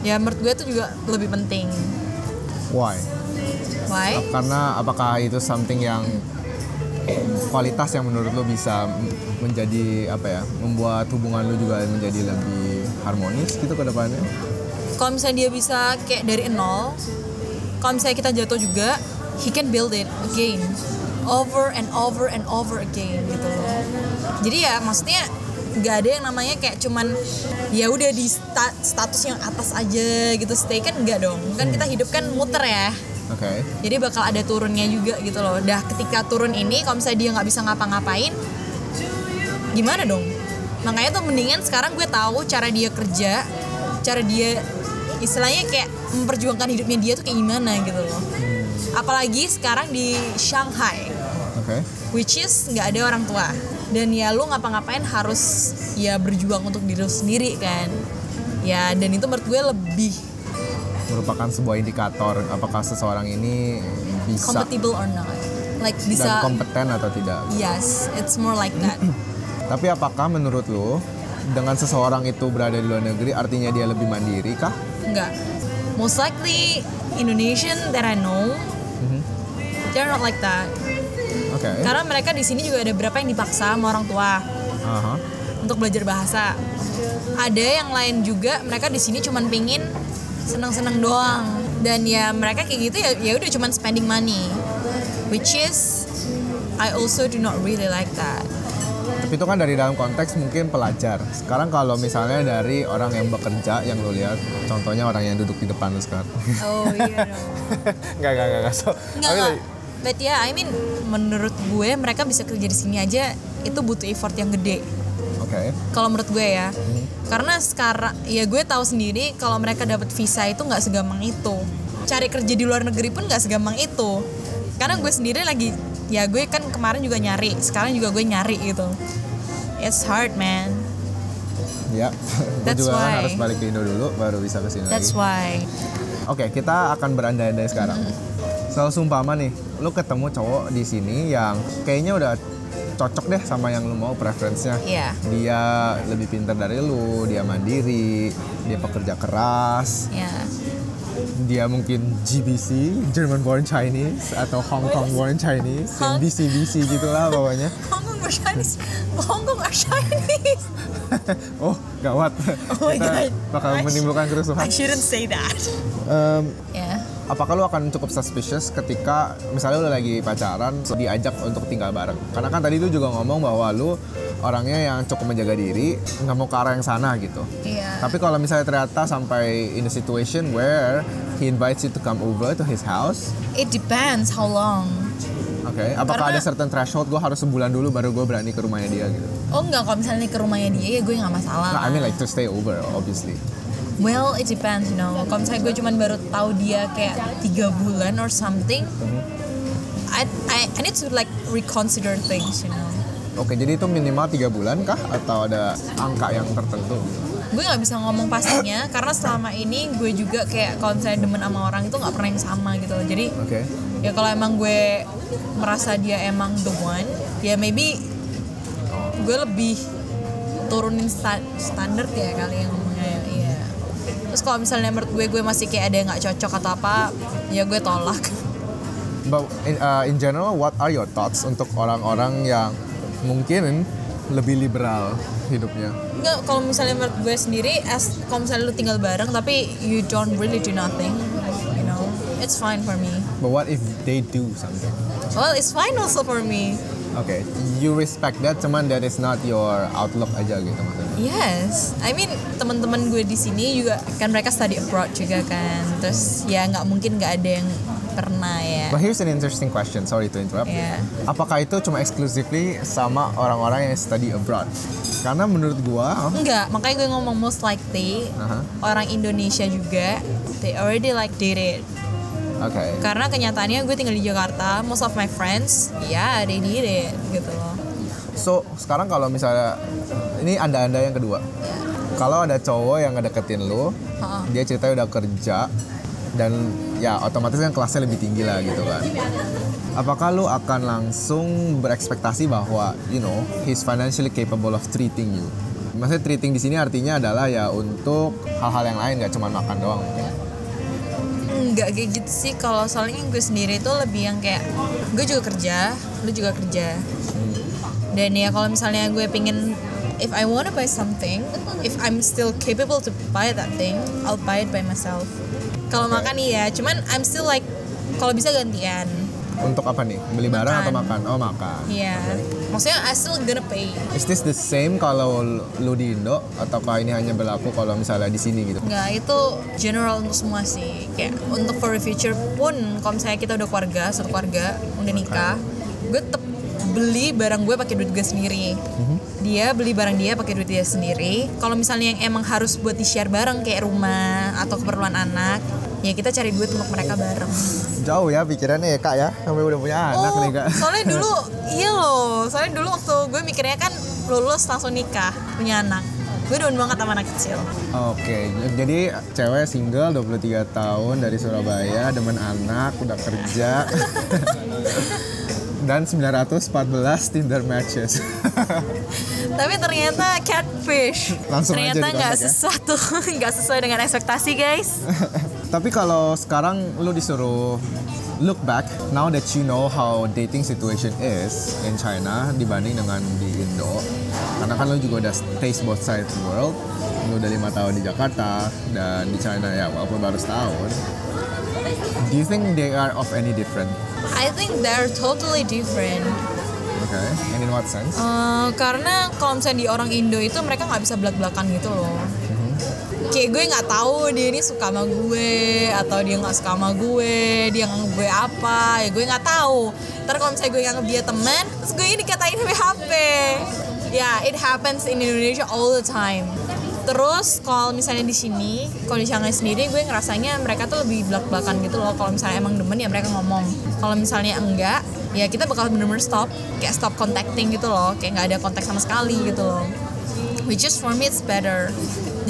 Speaker 2: ya menurut gue itu juga lebih penting
Speaker 1: Why?
Speaker 2: Why?
Speaker 1: Karena apakah itu something yang kualitas yang menurut lo bisa menjadi apa ya membuat hubungan lo juga menjadi lebih harmonis gitu ke depannya?
Speaker 2: Kalau misalnya dia bisa kayak dari nol kalau misalnya kita jatuh juga he can build it again. Over and over and over again gitu loh. Jadi ya maksudnya nggak ada yang namanya kayak cuman ya udah di sta- status yang atas aja gitu. Stay kan enggak dong. Kan kita hidup kan muter ya
Speaker 1: oke.
Speaker 2: Jadi bakal ada turunnya juga gitu loh. Dah ketika turun ini kalau misalnya dia nggak bisa ngapa-ngapain gimana dong? Makanya tuh mendingan sekarang gue tahu cara dia kerja cara dia istilahnya kayak memperjuangkan hidupnya dia tuh kayak gimana gitu loh. Apalagi sekarang di Shanghai
Speaker 1: oke.
Speaker 2: which is nggak ada orang tua. Dan ya lu ngapa-ngapain harus ya berjuang untuk diri lu sendiri kan. Ya dan itu menurut gue lebih
Speaker 1: merupakan sebuah indikator apakah seseorang ini bisa
Speaker 2: compatible or not like
Speaker 1: dan
Speaker 2: bisa
Speaker 1: kompeten atau tidak
Speaker 2: yes it's more like that
Speaker 1: tapi apakah menurut lo dengan seseorang itu berada di luar negeri artinya dia lebih mandiri kah
Speaker 2: Enggak. Most likely Indonesian that I know, they're not like that.
Speaker 1: oke
Speaker 2: Karena mereka di sini juga ada beberapa yang dipaksa sama orang tua
Speaker 1: Aha.
Speaker 2: untuk belajar bahasa. Ada yang lain juga mereka di sini cuman pingin senang-senang doang. Dan ya mereka kayak gitu ya ya udah cuman spending money. Which is I also do not really like that.
Speaker 1: Tapi itu kan dari dalam konteks mungkin pelajar. Sekarang kalau misalnya dari orang yang bekerja yang lo lihat, contohnya orang yang duduk di depan lo sekarang.
Speaker 2: Oh iya dong.
Speaker 1: Enggak, enggak, enggak. So,
Speaker 2: enggak.
Speaker 1: like,
Speaker 2: But ya, I mean, menurut gue mereka bisa kerja di sini aja itu butuh effort yang gede.
Speaker 1: Oke.
Speaker 2: Kalau menurut gue ya, karena sekarang ya gue tahu sendiri kalau mereka dapat visa itu nggak segampang itu. Cari kerja di luar negeri pun nggak segampang itu. Karena gue sendiri lagi, ya gue kan kemarin juga nyari, sekarang juga gue nyari gitu. It's hard man.
Speaker 1: Ya.
Speaker 2: That's
Speaker 1: juga kan
Speaker 2: why.
Speaker 1: harus balik ke Indo dulu baru bisa ke sini
Speaker 2: That's
Speaker 1: lagi.
Speaker 2: why.
Speaker 1: Oke, kita akan berandai-andai sekarang. Soal sumpama nih, lu ketemu cowok di sini yang kayaknya udah cocok deh sama yang lu mau preferensinya.
Speaker 2: Iya.
Speaker 1: Dia lebih pintar dari lu, dia mandiri, dia pekerja keras,
Speaker 2: Ya.
Speaker 1: dia mungkin GBC, German born Chinese atau Hong Kong born Chinese, yang
Speaker 2: Hong-
Speaker 1: BC-BC gitulah pokoknya.
Speaker 2: Hong Kong are Chinese. Hong Kong are Chinese.
Speaker 1: oh, gawat.
Speaker 2: Oh my
Speaker 1: Kita
Speaker 2: God.
Speaker 1: bakal menimbulkan kerusuhan.
Speaker 2: I shouldn't say that.
Speaker 1: Em,
Speaker 2: Ya.
Speaker 1: Apakah lu akan cukup suspicious ketika misalnya lu lagi pacaran diajak untuk tinggal bareng? Karena kan tadi lu juga ngomong bahwa lu orangnya yang cukup menjaga diri, nggak mau ke arah yang sana gitu.
Speaker 2: Iya.
Speaker 1: Tapi kalau misalnya ternyata sampai in a situation where he invites you to come over to his house,
Speaker 2: It depends how long.
Speaker 1: oke, apakah
Speaker 2: Karena-
Speaker 1: ada certain threshold gue harus sebulan dulu baru gue berani ke rumahnya dia gitu?
Speaker 2: Oh enggak, kalau misalnya ke rumahnya dia ya gue nggak masalah.
Speaker 1: Nah, I mean like to stay over, obviously.
Speaker 2: Well, it depends, you know. Kalau misalnya gue cuman baru tahu dia kayak tiga bulan or something, I, I I need to like reconsider things, you know.
Speaker 1: Oke, jadi itu minimal tiga bulan kah atau ada angka yang tertentu?
Speaker 2: Gue nggak bisa ngomong pastinya karena selama ini gue juga kayak kalau misalnya demen sama orang itu nggak pernah yang sama gitu loh. Jadi
Speaker 1: Oke.
Speaker 2: ya kalau emang gue merasa dia emang the one, ya maybe gue lebih turunin sta- standar ya kali yang. Terus kalau misalnya menurut gue gue masih kayak ada yang nggak cocok atau apa, ya gue tolak.
Speaker 1: But in, uh, in general, what are your thoughts untuk orang-orang yang mungkin lebih liberal hidupnya?
Speaker 2: Enggak, kalau misalnya menurut gue sendiri, as kalau misalnya lu tinggal bareng tapi you don't really do nothing, you know, it's fine for me.
Speaker 1: But what if they do something?
Speaker 2: Well, it's fine also for me.
Speaker 1: Oke, you respect that, cuman that is not your outlook aja gitu maksudnya.
Speaker 2: Yes, I mean teman-teman gue di sini juga kan mereka study abroad juga kan, terus ya nggak mungkin nggak ada yang pernah ya.
Speaker 1: But here's an interesting question, sorry to interrupt.
Speaker 2: Ya.
Speaker 1: Apakah itu cuma exclusively sama orang-orang yang study abroad? Karena menurut gua,
Speaker 2: Enggak, makanya gue ngomong most likely
Speaker 1: Aha.
Speaker 2: orang Indonesia juga they already like did it.
Speaker 1: Oke.
Speaker 2: Karena kenyataannya gue tinggal di Jakarta, most of my friends, ya yeah, they did it gitu loh.
Speaker 1: So sekarang kalau misalnya ini anda-anda yang kedua, kalau ada cowok yang ngedeketin lu,
Speaker 2: Ha-ha.
Speaker 1: dia ceritanya udah kerja dan ya otomatis kan kelasnya lebih tinggi lah gitu kan. Apakah lu akan langsung berekspektasi bahwa you know he's financially capable of treating you? Maksudnya treating di sini artinya adalah ya untuk hal-hal yang lain nggak cuma makan doang.
Speaker 2: Enggak kayak gitu sih kalau soalnya gue sendiri itu lebih yang kayak gue juga kerja, lu juga kerja. Dan ya kalau misalnya gue pingin if I wanna buy something, if I'm still capable to buy that thing, I'll buy it by myself. Kalau makan iya, cuman I'm still like kalau bisa gantian.
Speaker 1: Untuk apa nih? Beli barang atau
Speaker 2: Makan.
Speaker 1: makan? Oh makan.
Speaker 2: Iya. Maksudnya I still gonna pay.
Speaker 1: Is this the same kalau lu di Indo ataukah ini hanya berlaku kalau misalnya di sini gitu?
Speaker 2: Enggak, itu general untuk semua sih. Kayak untuk for the future pun, kalau misalnya kita udah keluarga, satu keluarga, udah nikah, gue tetap beli barang gue pakai duit gue sendiri. Dia beli barang dia pakai duit dia sendiri. Kalau misalnya yang emang harus buat di share bareng kayak rumah atau keperluan anak, ya kita cari duit untuk mereka bareng.
Speaker 1: Jauh ya pikirannya ya kak ya, sampai udah punya anak nih kak.
Speaker 2: Oh, soalnya dulu iya loh, soalnya dulu waktu gue mikirnya kan lulus langsung nikah, punya anak. Gue demen banget sama anak kecil.
Speaker 1: Oke, jadi cewek single 23 tahun dari Surabaya, demen anak, udah kerja. Dan 914 Tinder matches.
Speaker 2: Tapi ternyata catfish.
Speaker 1: Langsung
Speaker 2: ternyata nggak
Speaker 1: ya.
Speaker 2: sesuatu, nggak sesuai dengan ekspektasi guys.
Speaker 1: Tapi kalau sekarang lu disuruh look back, now that you know how dating situation is in China dibanding dengan di Indo, karena kan lu juga udah taste both sides of the world, lu udah lima tahun di Jakarta dan di China ya walaupun baru setahun. Do you think they are of any different?
Speaker 2: I think they're totally different.
Speaker 1: Okay, and in what sense?
Speaker 2: Eh, karena kalau misalnya di orang Indo itu mereka nggak bisa belak-belakan gitu loh. Kayak gue nggak tahu dia ini suka sama gue atau dia nggak suka sama gue, dia nganggep gue apa, ya gue nggak tahu. Ntar kalau misalnya gue nganggep dia teman, terus gue ini dikatain HP. Ya, it happens in Indonesia all the time. Terus kalau misalnya di sini, kalau di Shanghai sendiri gue ngerasanya mereka tuh lebih belak-belakan gitu loh. Kalau misalnya emang demen ya mereka ngomong. Kalau misalnya enggak, ya kita bakal bener-bener stop, kayak stop contacting gitu loh, kayak nggak ada kontak sama sekali gitu loh. Which is for me it's better.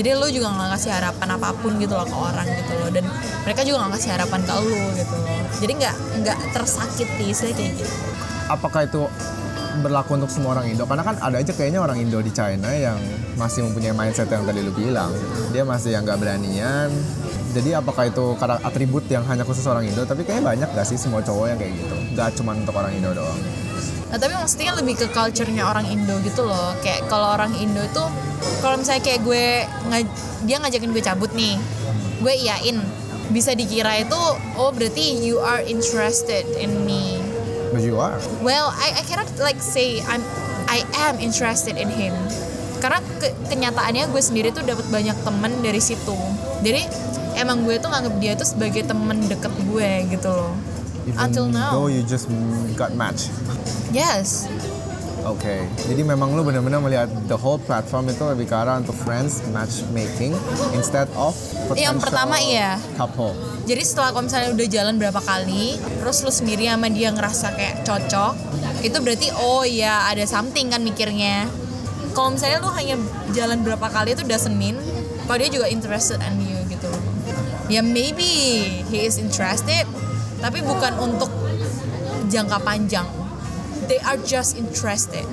Speaker 2: Jadi lu juga nggak kasih harapan apa pun gitu loh ke orang gitu loh, dan mereka juga nggak kasih harapan ke lu gitu loh. Jadi nggak nggak tersakiti, saya kayak gitu.
Speaker 1: Apakah itu berlaku untuk semua orang Indo? Karena kan ada aja kayaknya orang Indo di China yang masih mempunyai mindset yang tadi lu bilang. Dia masih yang nggak beranian. Jadi apakah itu karena atribut yang hanya khusus orang Indo? Tapi kayaknya banyak gak sih semua cowok yang kayak gitu? Gak cuma untuk orang Indo doang.
Speaker 2: Nah, tapi maksudnya lebih ke culture-nya orang Indo gitu loh. Kayak kalau orang Indo itu kalau misalnya kayak gue dia ngajakin gue cabut nih, gue iyain. Bisa dikira itu oh berarti you are interested in me.
Speaker 1: But you are.
Speaker 2: Well, I I cannot like say I'm I am interested in him. Karena ke- kenyataannya gue sendiri tuh dapat banyak temen dari situ. Jadi emang gue tuh nganggap dia tuh sebagai temen deket gue gitu loh.
Speaker 1: Even
Speaker 2: Until now.
Speaker 1: though you just got match.
Speaker 2: Yes.
Speaker 1: Oke, jadi memang lu benar-benar melihat the whole platform itu lebih ke arah untuk friends matchmaking instead of
Speaker 2: Yang pertama iya.
Speaker 1: couple.
Speaker 2: Jadi setelah kalau misalnya udah jalan berapa kali, terus lu sendiri sama dia ngerasa kayak cocok, itu berarti oh ya ada something kan mikirnya. Kalau misalnya lu hanya jalan berapa kali itu doesn't mean kalau dia juga interested in you gitu. Ya maybe he is interested, tapi bukan untuk jangka panjang. They are just interested.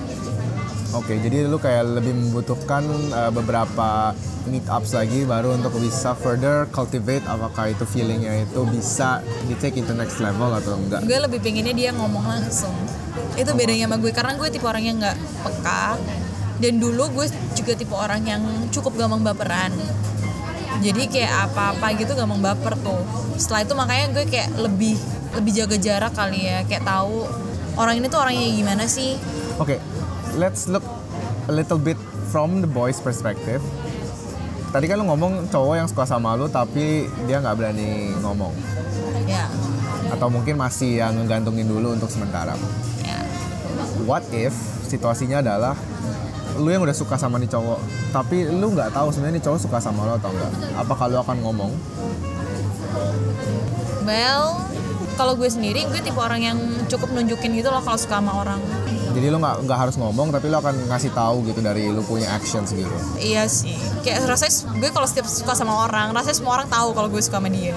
Speaker 1: Oke, jadi lu kayak lebih membutuhkan uh, beberapa meetups lagi baru untuk bisa further cultivate apakah itu feelingnya itu bisa di take into next level atau enggak.
Speaker 2: gue lebih pengennya dia ngomong langsung itu bedanya sama gue karena gue tipe orang yang nggak peka dan dulu gue juga tipe orang yang cukup gampang baperan jadi kayak apa-apa gitu gampang baper tuh. Setelah itu makanya gue kayak lebih lebih jaga jarak kali ya. Kayak tahu orang ini tuh orangnya gimana sih.
Speaker 1: Oke, let's look a little bit from the boys perspective. Tadi kan lu ngomong cowok yang suka sama lu tapi dia nggak berani ngomong.
Speaker 2: Ya.
Speaker 1: Atau mungkin masih yang ngegantungin dulu untuk sementara.
Speaker 2: ya.
Speaker 1: What if situasinya adalah lu yang udah suka sama nih cowok tapi lu nggak tahu sebenarnya nih cowok suka sama lo atau enggak apakah lu akan ngomong
Speaker 2: Well, kalau gue sendiri gue tipe orang yang cukup nunjukin gitu loh kalau suka sama orang.
Speaker 1: jadi lu nggak nggak harus ngomong tapi lu akan ngasih tahu gitu dari lu punya actions gitu
Speaker 2: Iya sih. Kayak rasanya gue kalau setiap suka sama orang, rasanya semua orang tahu kalau gue suka sama dia.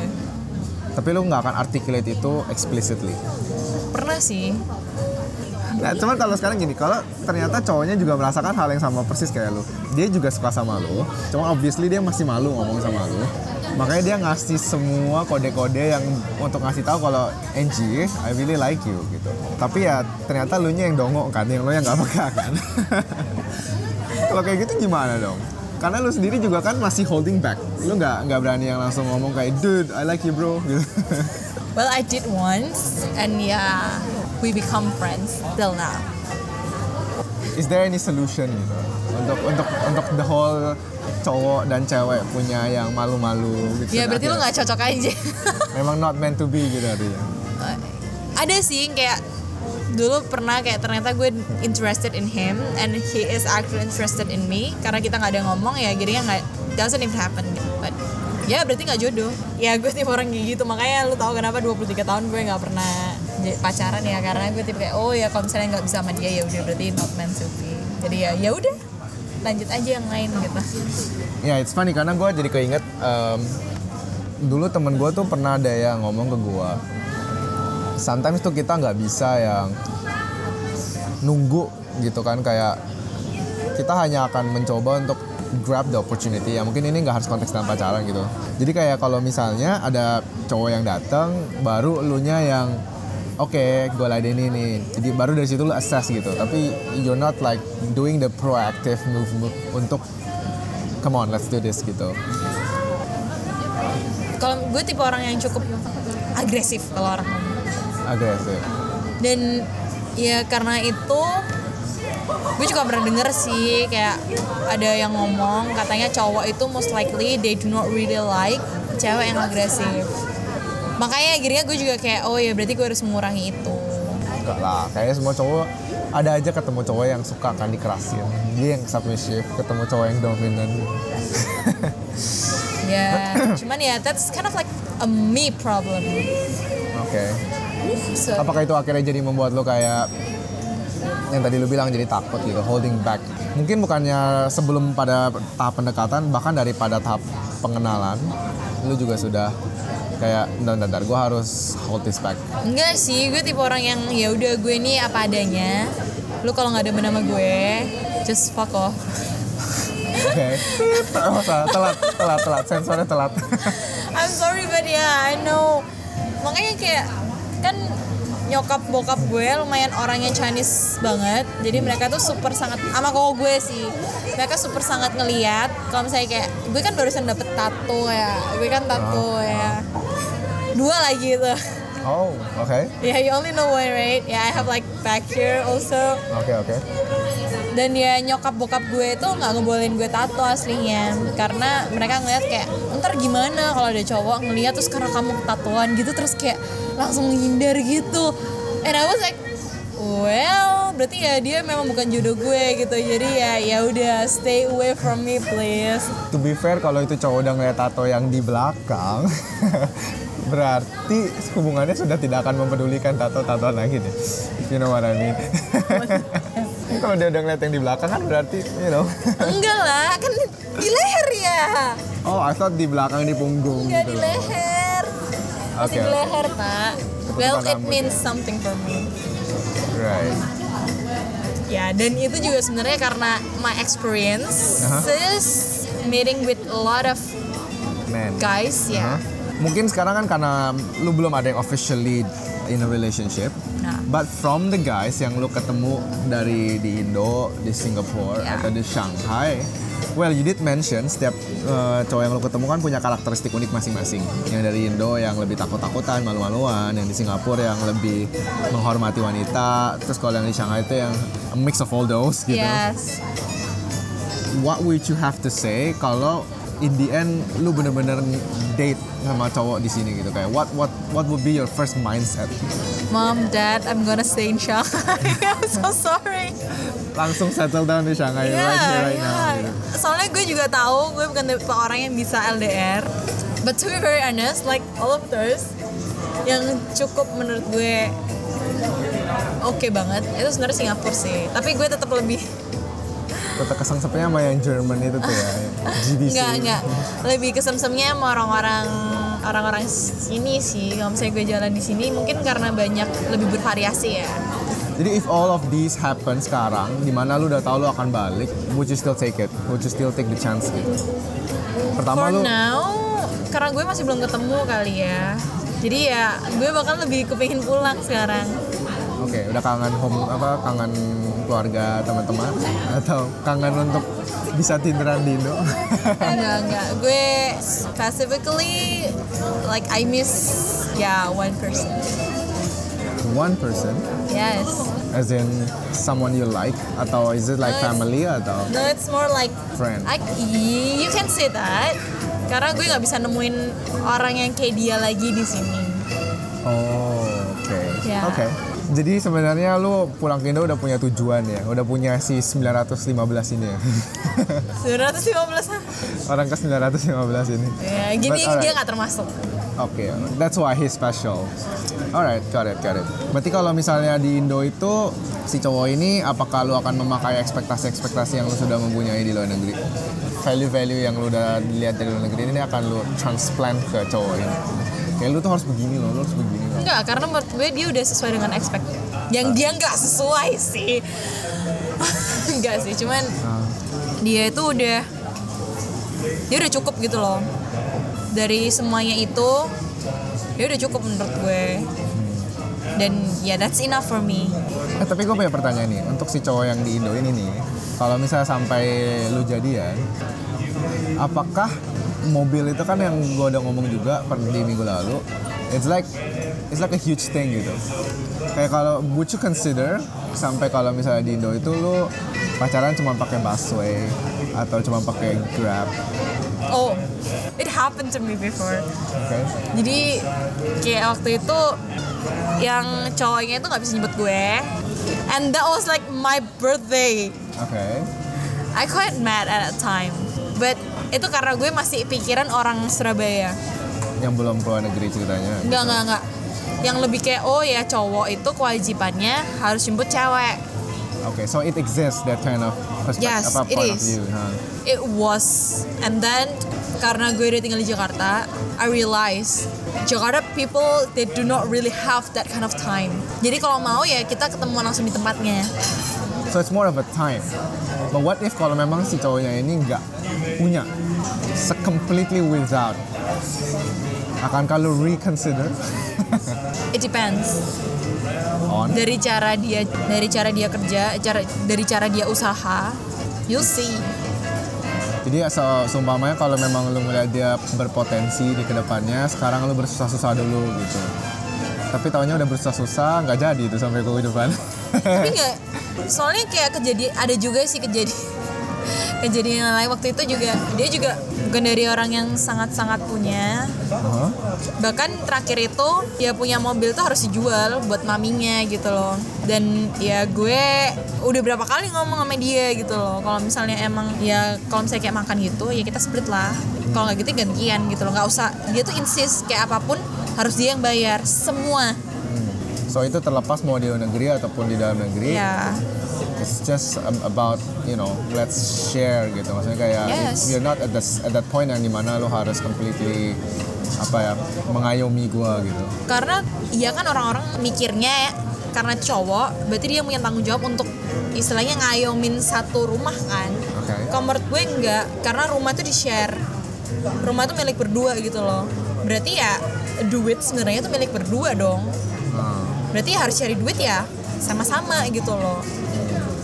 Speaker 1: tapi lu nggak akan articulate itu explicitly
Speaker 2: Pernah sih.
Speaker 1: Nah, cuman kalau sekarang gini, kalau ternyata cowoknya juga merasakan hal yang sama persis kayak lu, dia juga suka sama lu, cuma obviously dia masih malu ngomong sama lu, makanya dia ngasih semua kode-kode yang untuk ngasih tahu kalau Angie, I really like you gitu. Tapi ya ternyata lu nya yang dongok kan, yang lu yang nggak peka kan. kalau kayak gitu gimana dong? Karena lu sendiri juga kan masih holding back, lu nggak nggak berani yang langsung ngomong kayak dude, I like you bro gitu.
Speaker 2: Well, I did once, and yeah, we become friends till now.
Speaker 1: Is there any solution gitu untuk untuk untuk the whole cowok dan cewek punya yang malu-malu gitu?
Speaker 2: Ya berarti lu
Speaker 1: Akhirnya
Speaker 2: nggak cocok aja.
Speaker 1: memang not meant to be gitu artinya.
Speaker 2: Ada sih kayak dulu pernah kayak ternyata gue interested in him and he is actually interested in me karena kita nggak ada ngomong ya jadinya nggak doesn't even happen but ya berarti nggak jodoh ya gue tipe orang kayak gitu makanya lu tahu kenapa 23 tahun gue nggak pernah pacaran ya karena gue tipe kayak oh ya kalau misalnya nggak bisa sama dia ya udah berarti not meant to be. Jadi ya ya udah lanjut aja yang lain gitu.
Speaker 1: Ya, it's funny karena gue jadi keinget em, dulu temen gue tuh pernah ada yang ngomong ke gue. Sometimes tuh kita nggak bisa yang nunggu gitu kan kayak kita hanya akan mencoba untuk grab the opportunity. Ya mungkin ini nggak harus konteks dalam pacaran gitu. Jadi kayak kalau misalnya ada cowok yang datang baru lu nya yang oke gue ladenin nih. Jadi baru dari situ lu assess gitu. Tapi you're not like doing the proactive move, move untuk come on let's do this gitu.
Speaker 2: Kalau gue tipe orang yang cukup agresif kalau orang
Speaker 1: agresif.
Speaker 2: Dan ya karena itu gue juga pernah denger sih kayak ada yang ngomong katanya cowok itu most likely they do not really like cewek yang agresif makanya akhirnya gue juga kayak oh ya berarti gue harus mengurangi itu.
Speaker 1: Enggak lah kayaknya semua cowok ada aja ketemu cowok yang suka kan dikerasin. Dia yang submissive ketemu cowok yang dominan.
Speaker 2: Ya cuman ya that's kind of like a me problem.
Speaker 1: Oke.
Speaker 2: So,
Speaker 1: apakah itu akhirnya jadi membuat lo kayak yang tadi lu bilang jadi takut gitu holding back? Mungkin bukannya sebelum pada tahap pendekatan bahkan daripada tahap pengenalan lu juga sudah kayak bentar bentar gue harus hold this back.
Speaker 2: Enggak sih gue tipe orang yang ya udah gue ini apa adanya. Lu kalau nggak ada nama gue just fuck off.
Speaker 1: Oke. Oh, salah. telat telat telat. Sensornya telat.
Speaker 2: I'm sorry but yeah I know. Makanya kayak kan nyokap bokap gue lumayan orangnya Chinese banget. Jadi mereka tuh super sangat sama koko gue sih. Mereka super sangat ngeliat. Kalau misalnya kayak gue kan barusan dapet tato ya. Gue kan tato ya dua lagi tuh
Speaker 1: oh oke
Speaker 2: ya you only know one right? Ya I have like back here also.
Speaker 1: Oke oke
Speaker 2: dan ya nyokap bokap gue itu nggak ngebolehin gue tato aslinya. Karena mereka ngeliat kayak ntar gimana kalau ada cowok ngeliat terus karena kamu tatoan gitu terus kayak langsung menghindar gitu. And I was like well berarti ya dia memang bukan jodoh gue gitu. Jadi ya ya udah stay away from me please.
Speaker 1: To be fair kalau itu cowok udah ngeliat tato yang di belakang berarti hubungannya sudah tidak akan mempedulikan tato-tatoan lagi deh you know what I mean. Kalau dia udah ngeliat yang di belakang kan berarti you know.
Speaker 2: Enggak lah kan di leher ya.
Speaker 1: Oh I thought di belakang di punggung
Speaker 2: enggak
Speaker 1: gitu.
Speaker 2: di leher. Masih
Speaker 1: Oke,
Speaker 2: di leher pak. Well it means
Speaker 1: ya.
Speaker 2: something for me.
Speaker 1: Right.
Speaker 2: Ya, dan itu juga sebenarnya karena my experience is meeting with a lot of
Speaker 1: man
Speaker 2: guys ya.
Speaker 1: Hah? Mungkin sekarang kan karena lu belum ada yang officially in a relationship
Speaker 2: Nah.
Speaker 1: But from the guys yang lu ketemu dari di Indo, di Singapore
Speaker 2: Ya.
Speaker 1: atau di Shanghai, well you did mention setiap uh, cowok yang lu ketemu kan punya karakteristik unik masing-masing. Yang dari Indo yang lebih takut-takutan, malu-maluan, yang di Singapura yang lebih menghormati wanita, terus kalau yang di Shanghai itu yang a mix of all those gitu.
Speaker 2: Yes.
Speaker 1: What would you have to say kalau in the end lu bener-bener date sama cowok di sini gitu kayak what what what would be your first mindset
Speaker 2: Mom, Dad, I'm gonna stay in Shanghai. I'm so sorry.
Speaker 1: langsung settle down di Shanghai
Speaker 2: Iya,
Speaker 1: right here right
Speaker 2: iya.
Speaker 1: now gitu.
Speaker 2: Soalnya gue juga tahu gue bukan tipe orang yang bisa LDR. But to be very honest, like all of those yang cukup menurut gue oke banget itu sebenarnya Singapura sih. Tapi gue tetap lebih
Speaker 1: tetap kesengsepnya sama yang German itu tuh ya GDC
Speaker 2: Enggak, enggak. Lebih kesemsemnya sama orang-orang orang-orang sini sih. Kalau misalnya gue jalan di sini mungkin karena banyak lebih bervariasi ya.
Speaker 1: jadi if all of these happen sekarang di mana lu udah tahu lu akan balik would you still take it would you still take the chance gitu pertama
Speaker 2: For
Speaker 1: lu
Speaker 2: now, karena gue masih belum ketemu kali ya. Jadi ya gue bakal lebih kepingin pulang sekarang.
Speaker 1: Oke, udah kangen home apa kangen keluarga teman-teman atau kangen untuk bisa tinderan di Indo?
Speaker 2: enggak, enggak. Gue specifically like I miss ya one person.
Speaker 1: One person,
Speaker 2: Yes.
Speaker 1: as in someone you like atau is it like
Speaker 2: No,
Speaker 1: family atau
Speaker 2: No, it's more like
Speaker 1: friend?
Speaker 2: I, you can say that. Karena gue nggak bisa nemuin orang yang kayak dia lagi di sini.
Speaker 1: Oh, oke.
Speaker 2: Ya.
Speaker 1: Oke. Jadi sebenarnya lu pulang ke Indo udah punya tujuan ya, udah punya si 915 ini ya.
Speaker 2: 915
Speaker 1: Orang ke 915 ini.
Speaker 2: Ya, gini
Speaker 1: But alright.
Speaker 2: dia nggak termasuk.
Speaker 1: Oke, that's why he's special. Alright, got it, got it. Berarti kalau misalnya di Indo itu si cowok ini apakah lu akan memakai ekspektasi-ekspektasi yang lu sudah mempunyai di luar negeri? Value-value yang lu udah lihat dari luar negeri ini akan lu transplant ke cowok ini. Kayak lu tuh harus begini loh, lu harus begini loh.
Speaker 2: Enggak, karena menurut gue dia udah sesuai dengan expect. Yang dia nggak sesuai sih. Enggak sih, cuman
Speaker 1: Ah,
Speaker 2: dia itu udah dia udah cukup gitu loh. Dari semuanya itu dia udah cukup menurut gue. Dan ya that's enough for me.
Speaker 1: Eh, tapi gue punya pertanyaan nih, untuk si cowok yang di Indo ini nih, kalau misalnya sampai lu jadian, apakah mobil itu kan yang gue udah ngomong juga per di minggu lalu, it's like it's like a huge thing gitu. Kayak kalau would you consider sampai kalau misalnya di Indo itu lu pacaran cuma pakai busway atau cuma pakai grab,
Speaker 2: Oh, it happened to me before.
Speaker 1: oke?
Speaker 2: Jadi kayak waktu itu yang cowoknya itu nggak bisa nyebut gue. And that was like my birthday.
Speaker 1: Oke.
Speaker 2: I quite mad at that time. But itu karena gue masih pikiran orang Surabaya.
Speaker 1: Yang belum keluar negeri ceritanya.
Speaker 2: Enggak, enggak, enggak. Yang lebih kayak, oh ya cowok itu kewajibannya harus jemput cewek.
Speaker 1: Oke, so it exists that kind of perspective,
Speaker 2: Yes,
Speaker 1: apa
Speaker 2: it
Speaker 1: point
Speaker 2: is.
Speaker 1: of view, huh?
Speaker 2: It was. And then karena gue udah tinggal di Jakarta, I realize Jakarta people they do not really have that kind of time. Jadi kalau mau ya kita ketemu langsung di tempatnya.
Speaker 1: So it's more of a time. But what if kalau memang si cowoknya ini nggak punya, se completely without, akan kalau reconsider
Speaker 2: It depends
Speaker 1: on?
Speaker 2: dari cara dia dari cara dia kerja, cara dari cara dia usaha. You'll see.
Speaker 1: Jadi se seumpamanya kalau memang lu melihat dia berpotensi di ke depannya, sekarang lu bersusah-susah dulu gitu. Tapi tahunya udah bersusah-susah, nggak jadi itu sampai ke depan.
Speaker 2: Tapi nggak, soalnya kayak kejadian ada juga sih kejadian kejadian yang lain. Waktu itu juga dia juga bukan dari orang yang sangat-sangat punya.
Speaker 1: Hah?
Speaker 2: bahkan terakhir itu ya punya mobil tuh harus dijual buat maminya gitu loh. Dan ya gue udah berapa kali ngomong sama dia gitu loh. Kalau misalnya emang ya kalau misalnya kayak makan gitu ya kita split lah. Kalau nggak gitu gantian gitu loh. Nggak usah dia tuh insist kayak apa pun harus dia yang bayar. Semua
Speaker 1: So itu terlepas mau di luar negeri ataupun di dalam negeri,
Speaker 2: ya
Speaker 1: it's just ab- about you know let's share gitu. Maksudnya kayak
Speaker 2: Yes.
Speaker 1: you're not at, the, at that point yang di mana lo harus completely apa ya mengayomi gua gitu.
Speaker 2: karena iya kan orang-orang mikirnya ya karena cowok berarti dia punya tanggung jawab untuk istilahnya ngayomin satu rumah kan. Kalau menurut gue enggak karena rumah tuh di share rumah tuh milik berdua gitu loh. Berarti ya duit sebenarnya tuh milik berdua dong.
Speaker 1: Nah,
Speaker 2: berarti harus cari duit ya sama-sama gitu loh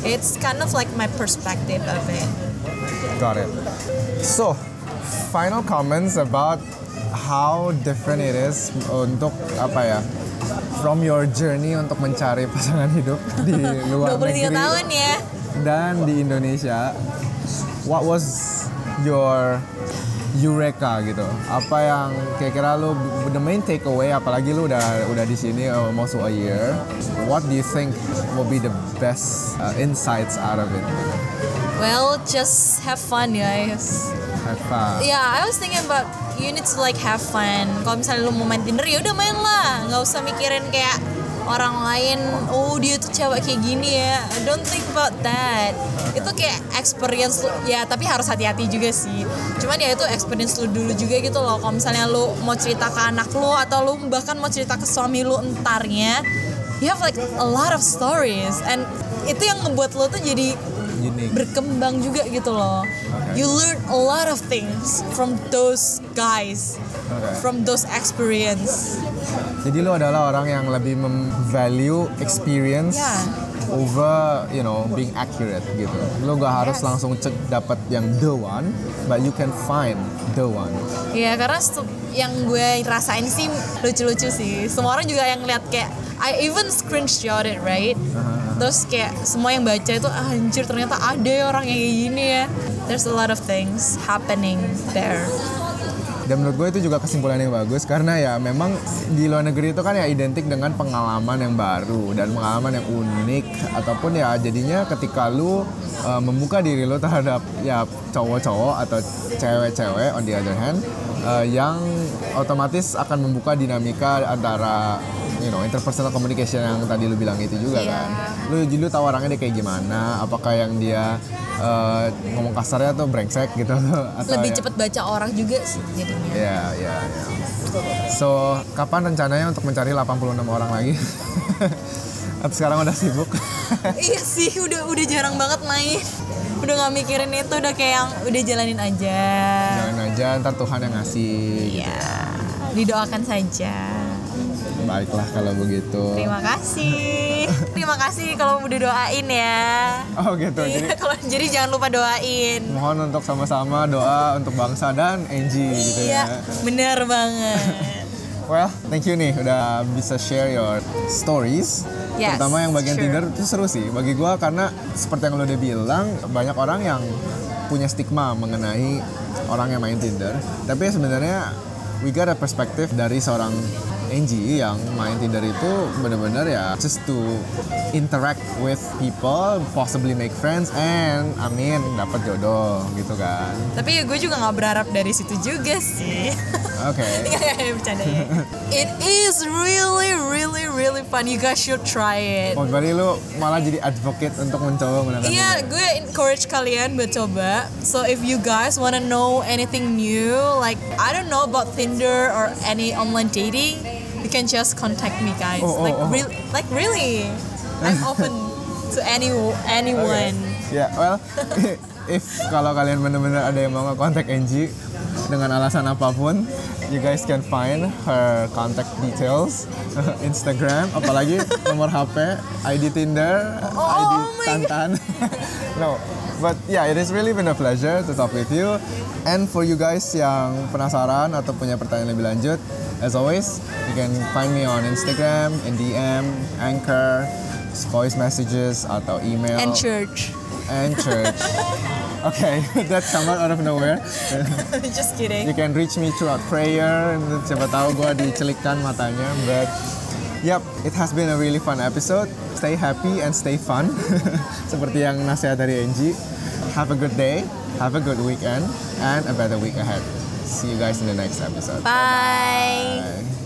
Speaker 2: it's kind of like my perspective of it
Speaker 1: got it. So final comments about how different it is untuk apa ya from your journey untuk mencari pasangan hidup di luar
Speaker 2: 23
Speaker 1: negeri
Speaker 2: tahun ya
Speaker 1: dan di Indonesia. What was your eureka gitu? Apa yang kira-kira lu the main takeaway apalagi lu udah udah di sini almost a year. What do you think will be the best uh, insights out of it?
Speaker 2: Well, just have fun guys.
Speaker 1: Have fun.
Speaker 2: Yeah, I was thinking about you need to like have fun. Kalau misalnya lu mau main Tinder ya udah main lah, nggak usah mikirin kayak orang lain. Oh dia tuh cewek kayak gini ya. Don't think about that. Itu kayak experience lu. Ya tapi harus hati-hati juga sih. Cuman ya itu experience lu dulu juga gitu loh. Kalau misalnya lu mau cerita ke anak lu atau lu bahkan mau cerita ke suami lu entarnya, you have like a lot of stories and itu yang ngebuat lu tuh jadi
Speaker 1: Unique.
Speaker 2: berkembang juga gitu loh.
Speaker 1: Okay.
Speaker 2: You learn a lot of things from those guys,
Speaker 1: Okay.
Speaker 2: from those experience.
Speaker 1: Jadi lu adalah orang yang lebih mem-value experience
Speaker 2: Yeah.
Speaker 1: over, you know, being accurate gitu. Lu gak harus
Speaker 2: Yes.
Speaker 1: langsung cek dapat yang the one, but you can find the one.
Speaker 2: Ya karena stu- yang gue rasain sih lucu-lucu sih. Semua orang juga yang lihat kayak I even screenshot it right. Terus kayak semua yang baca itu ah, anjir ternyata ada ya orang yang kayak gini ya. There's a lot of things happening there.
Speaker 1: Dan menurut gue itu juga kesimpulan yang bagus karena ya memang di luar negeri itu kan ya identik dengan pengalaman yang baru dan pengalaman yang unik ataupun ya jadinya ketika lu uh, membuka diri lu terhadap ya cowok-cowok atau cewek-cewek on the other hand uh, yang otomatis akan membuka dinamika antara you know interpersonal communication yang tadi lu bilang itu juga
Speaker 2: Iya.
Speaker 1: kan. Lu jadi lu tahu orangnya dia kayak gimana, apakah yang dia uh, ngomong kasarnya tuh brengsek gitu atau
Speaker 2: Lebih
Speaker 1: ya-
Speaker 2: cepet baca orang juga sih jadinya.
Speaker 1: Ya, ya, ya. So, kapan rencananya untuk mencari 86 orang lagi? Atau sekarang udah sibuk?
Speaker 2: iya sih udah udah jarang banget main udah nggak mikirin itu udah kayak yang udah jalanin aja
Speaker 1: Jangan aja, ntar Tuhan yang ngasih.
Speaker 2: ya didoakan saja
Speaker 1: Baiklah kalau begitu.
Speaker 2: terima kasih terima kasih kalau udah doain ya
Speaker 1: Oh gitu, jadi
Speaker 2: Iya, kalau jadi jangan lupa doain
Speaker 1: mohon untuk sama-sama doa untuk bangsa dan Angie gitu
Speaker 2: iya
Speaker 1: ya.
Speaker 2: bener banget
Speaker 1: Well, thank you nih udah bisa share your stories.
Speaker 2: Yes,
Speaker 1: Terutama yang bagian
Speaker 2: sure.
Speaker 1: Tinder itu seru sih bagi gua karena seperti yang lo udah bilang banyak orang yang punya stigma mengenai orang yang main Tinder. Tapi sebenarnya we got a perspektif dari seorang Angie yang main Tinder itu benar-benar ya just to interact with people, possibly make friends and amin dapat jodoh gitu kan.
Speaker 2: tapi ya gue juga nggak berharap dari situ juga sih
Speaker 1: Oke.
Speaker 2: Nggak, bercanda ya it is really really really fun you guys should try it
Speaker 1: Oh, berarti lu malah jadi advocate untuk mencoba menggunakan
Speaker 2: Iya, gue encourage kalian buat coba. So if you guys wanna know anything new, like I don't know about Tinder or any online dating, you can just contact me, guys.
Speaker 1: Oh, oh,
Speaker 2: like
Speaker 1: oh.
Speaker 2: like really, I'm open to any anyone.
Speaker 1: Ya, well, if kalau kalian benar-benar ada yang mau nge-contact Angie dengan alasan apa pun, you guys can find her contact details, Instagram, apalagi nomor HP, ID Tinder, ID
Speaker 2: Oh
Speaker 1: Tantan. no, but yeah, it has really been a pleasure to talk with you. And for you guys yang penasaran atau punya pertanyaan lebih lanjut, as always, you can find me on Instagram, in DM, Anchor, voice messages atau email
Speaker 2: And church.
Speaker 1: and church. okay, that's somewhat out of nowhere.
Speaker 2: just kidding.
Speaker 1: you can reach me throughout prayer. Siapa tahu gue dicelikkan matanya. But yep, it has been a really fun episode. Stay happy and stay fun. Seperti yang nasihat dari Angie. Have a good day, have a good weekend, and a better week ahead. See you guys in the next episode.
Speaker 2: Bye.
Speaker 1: Bye.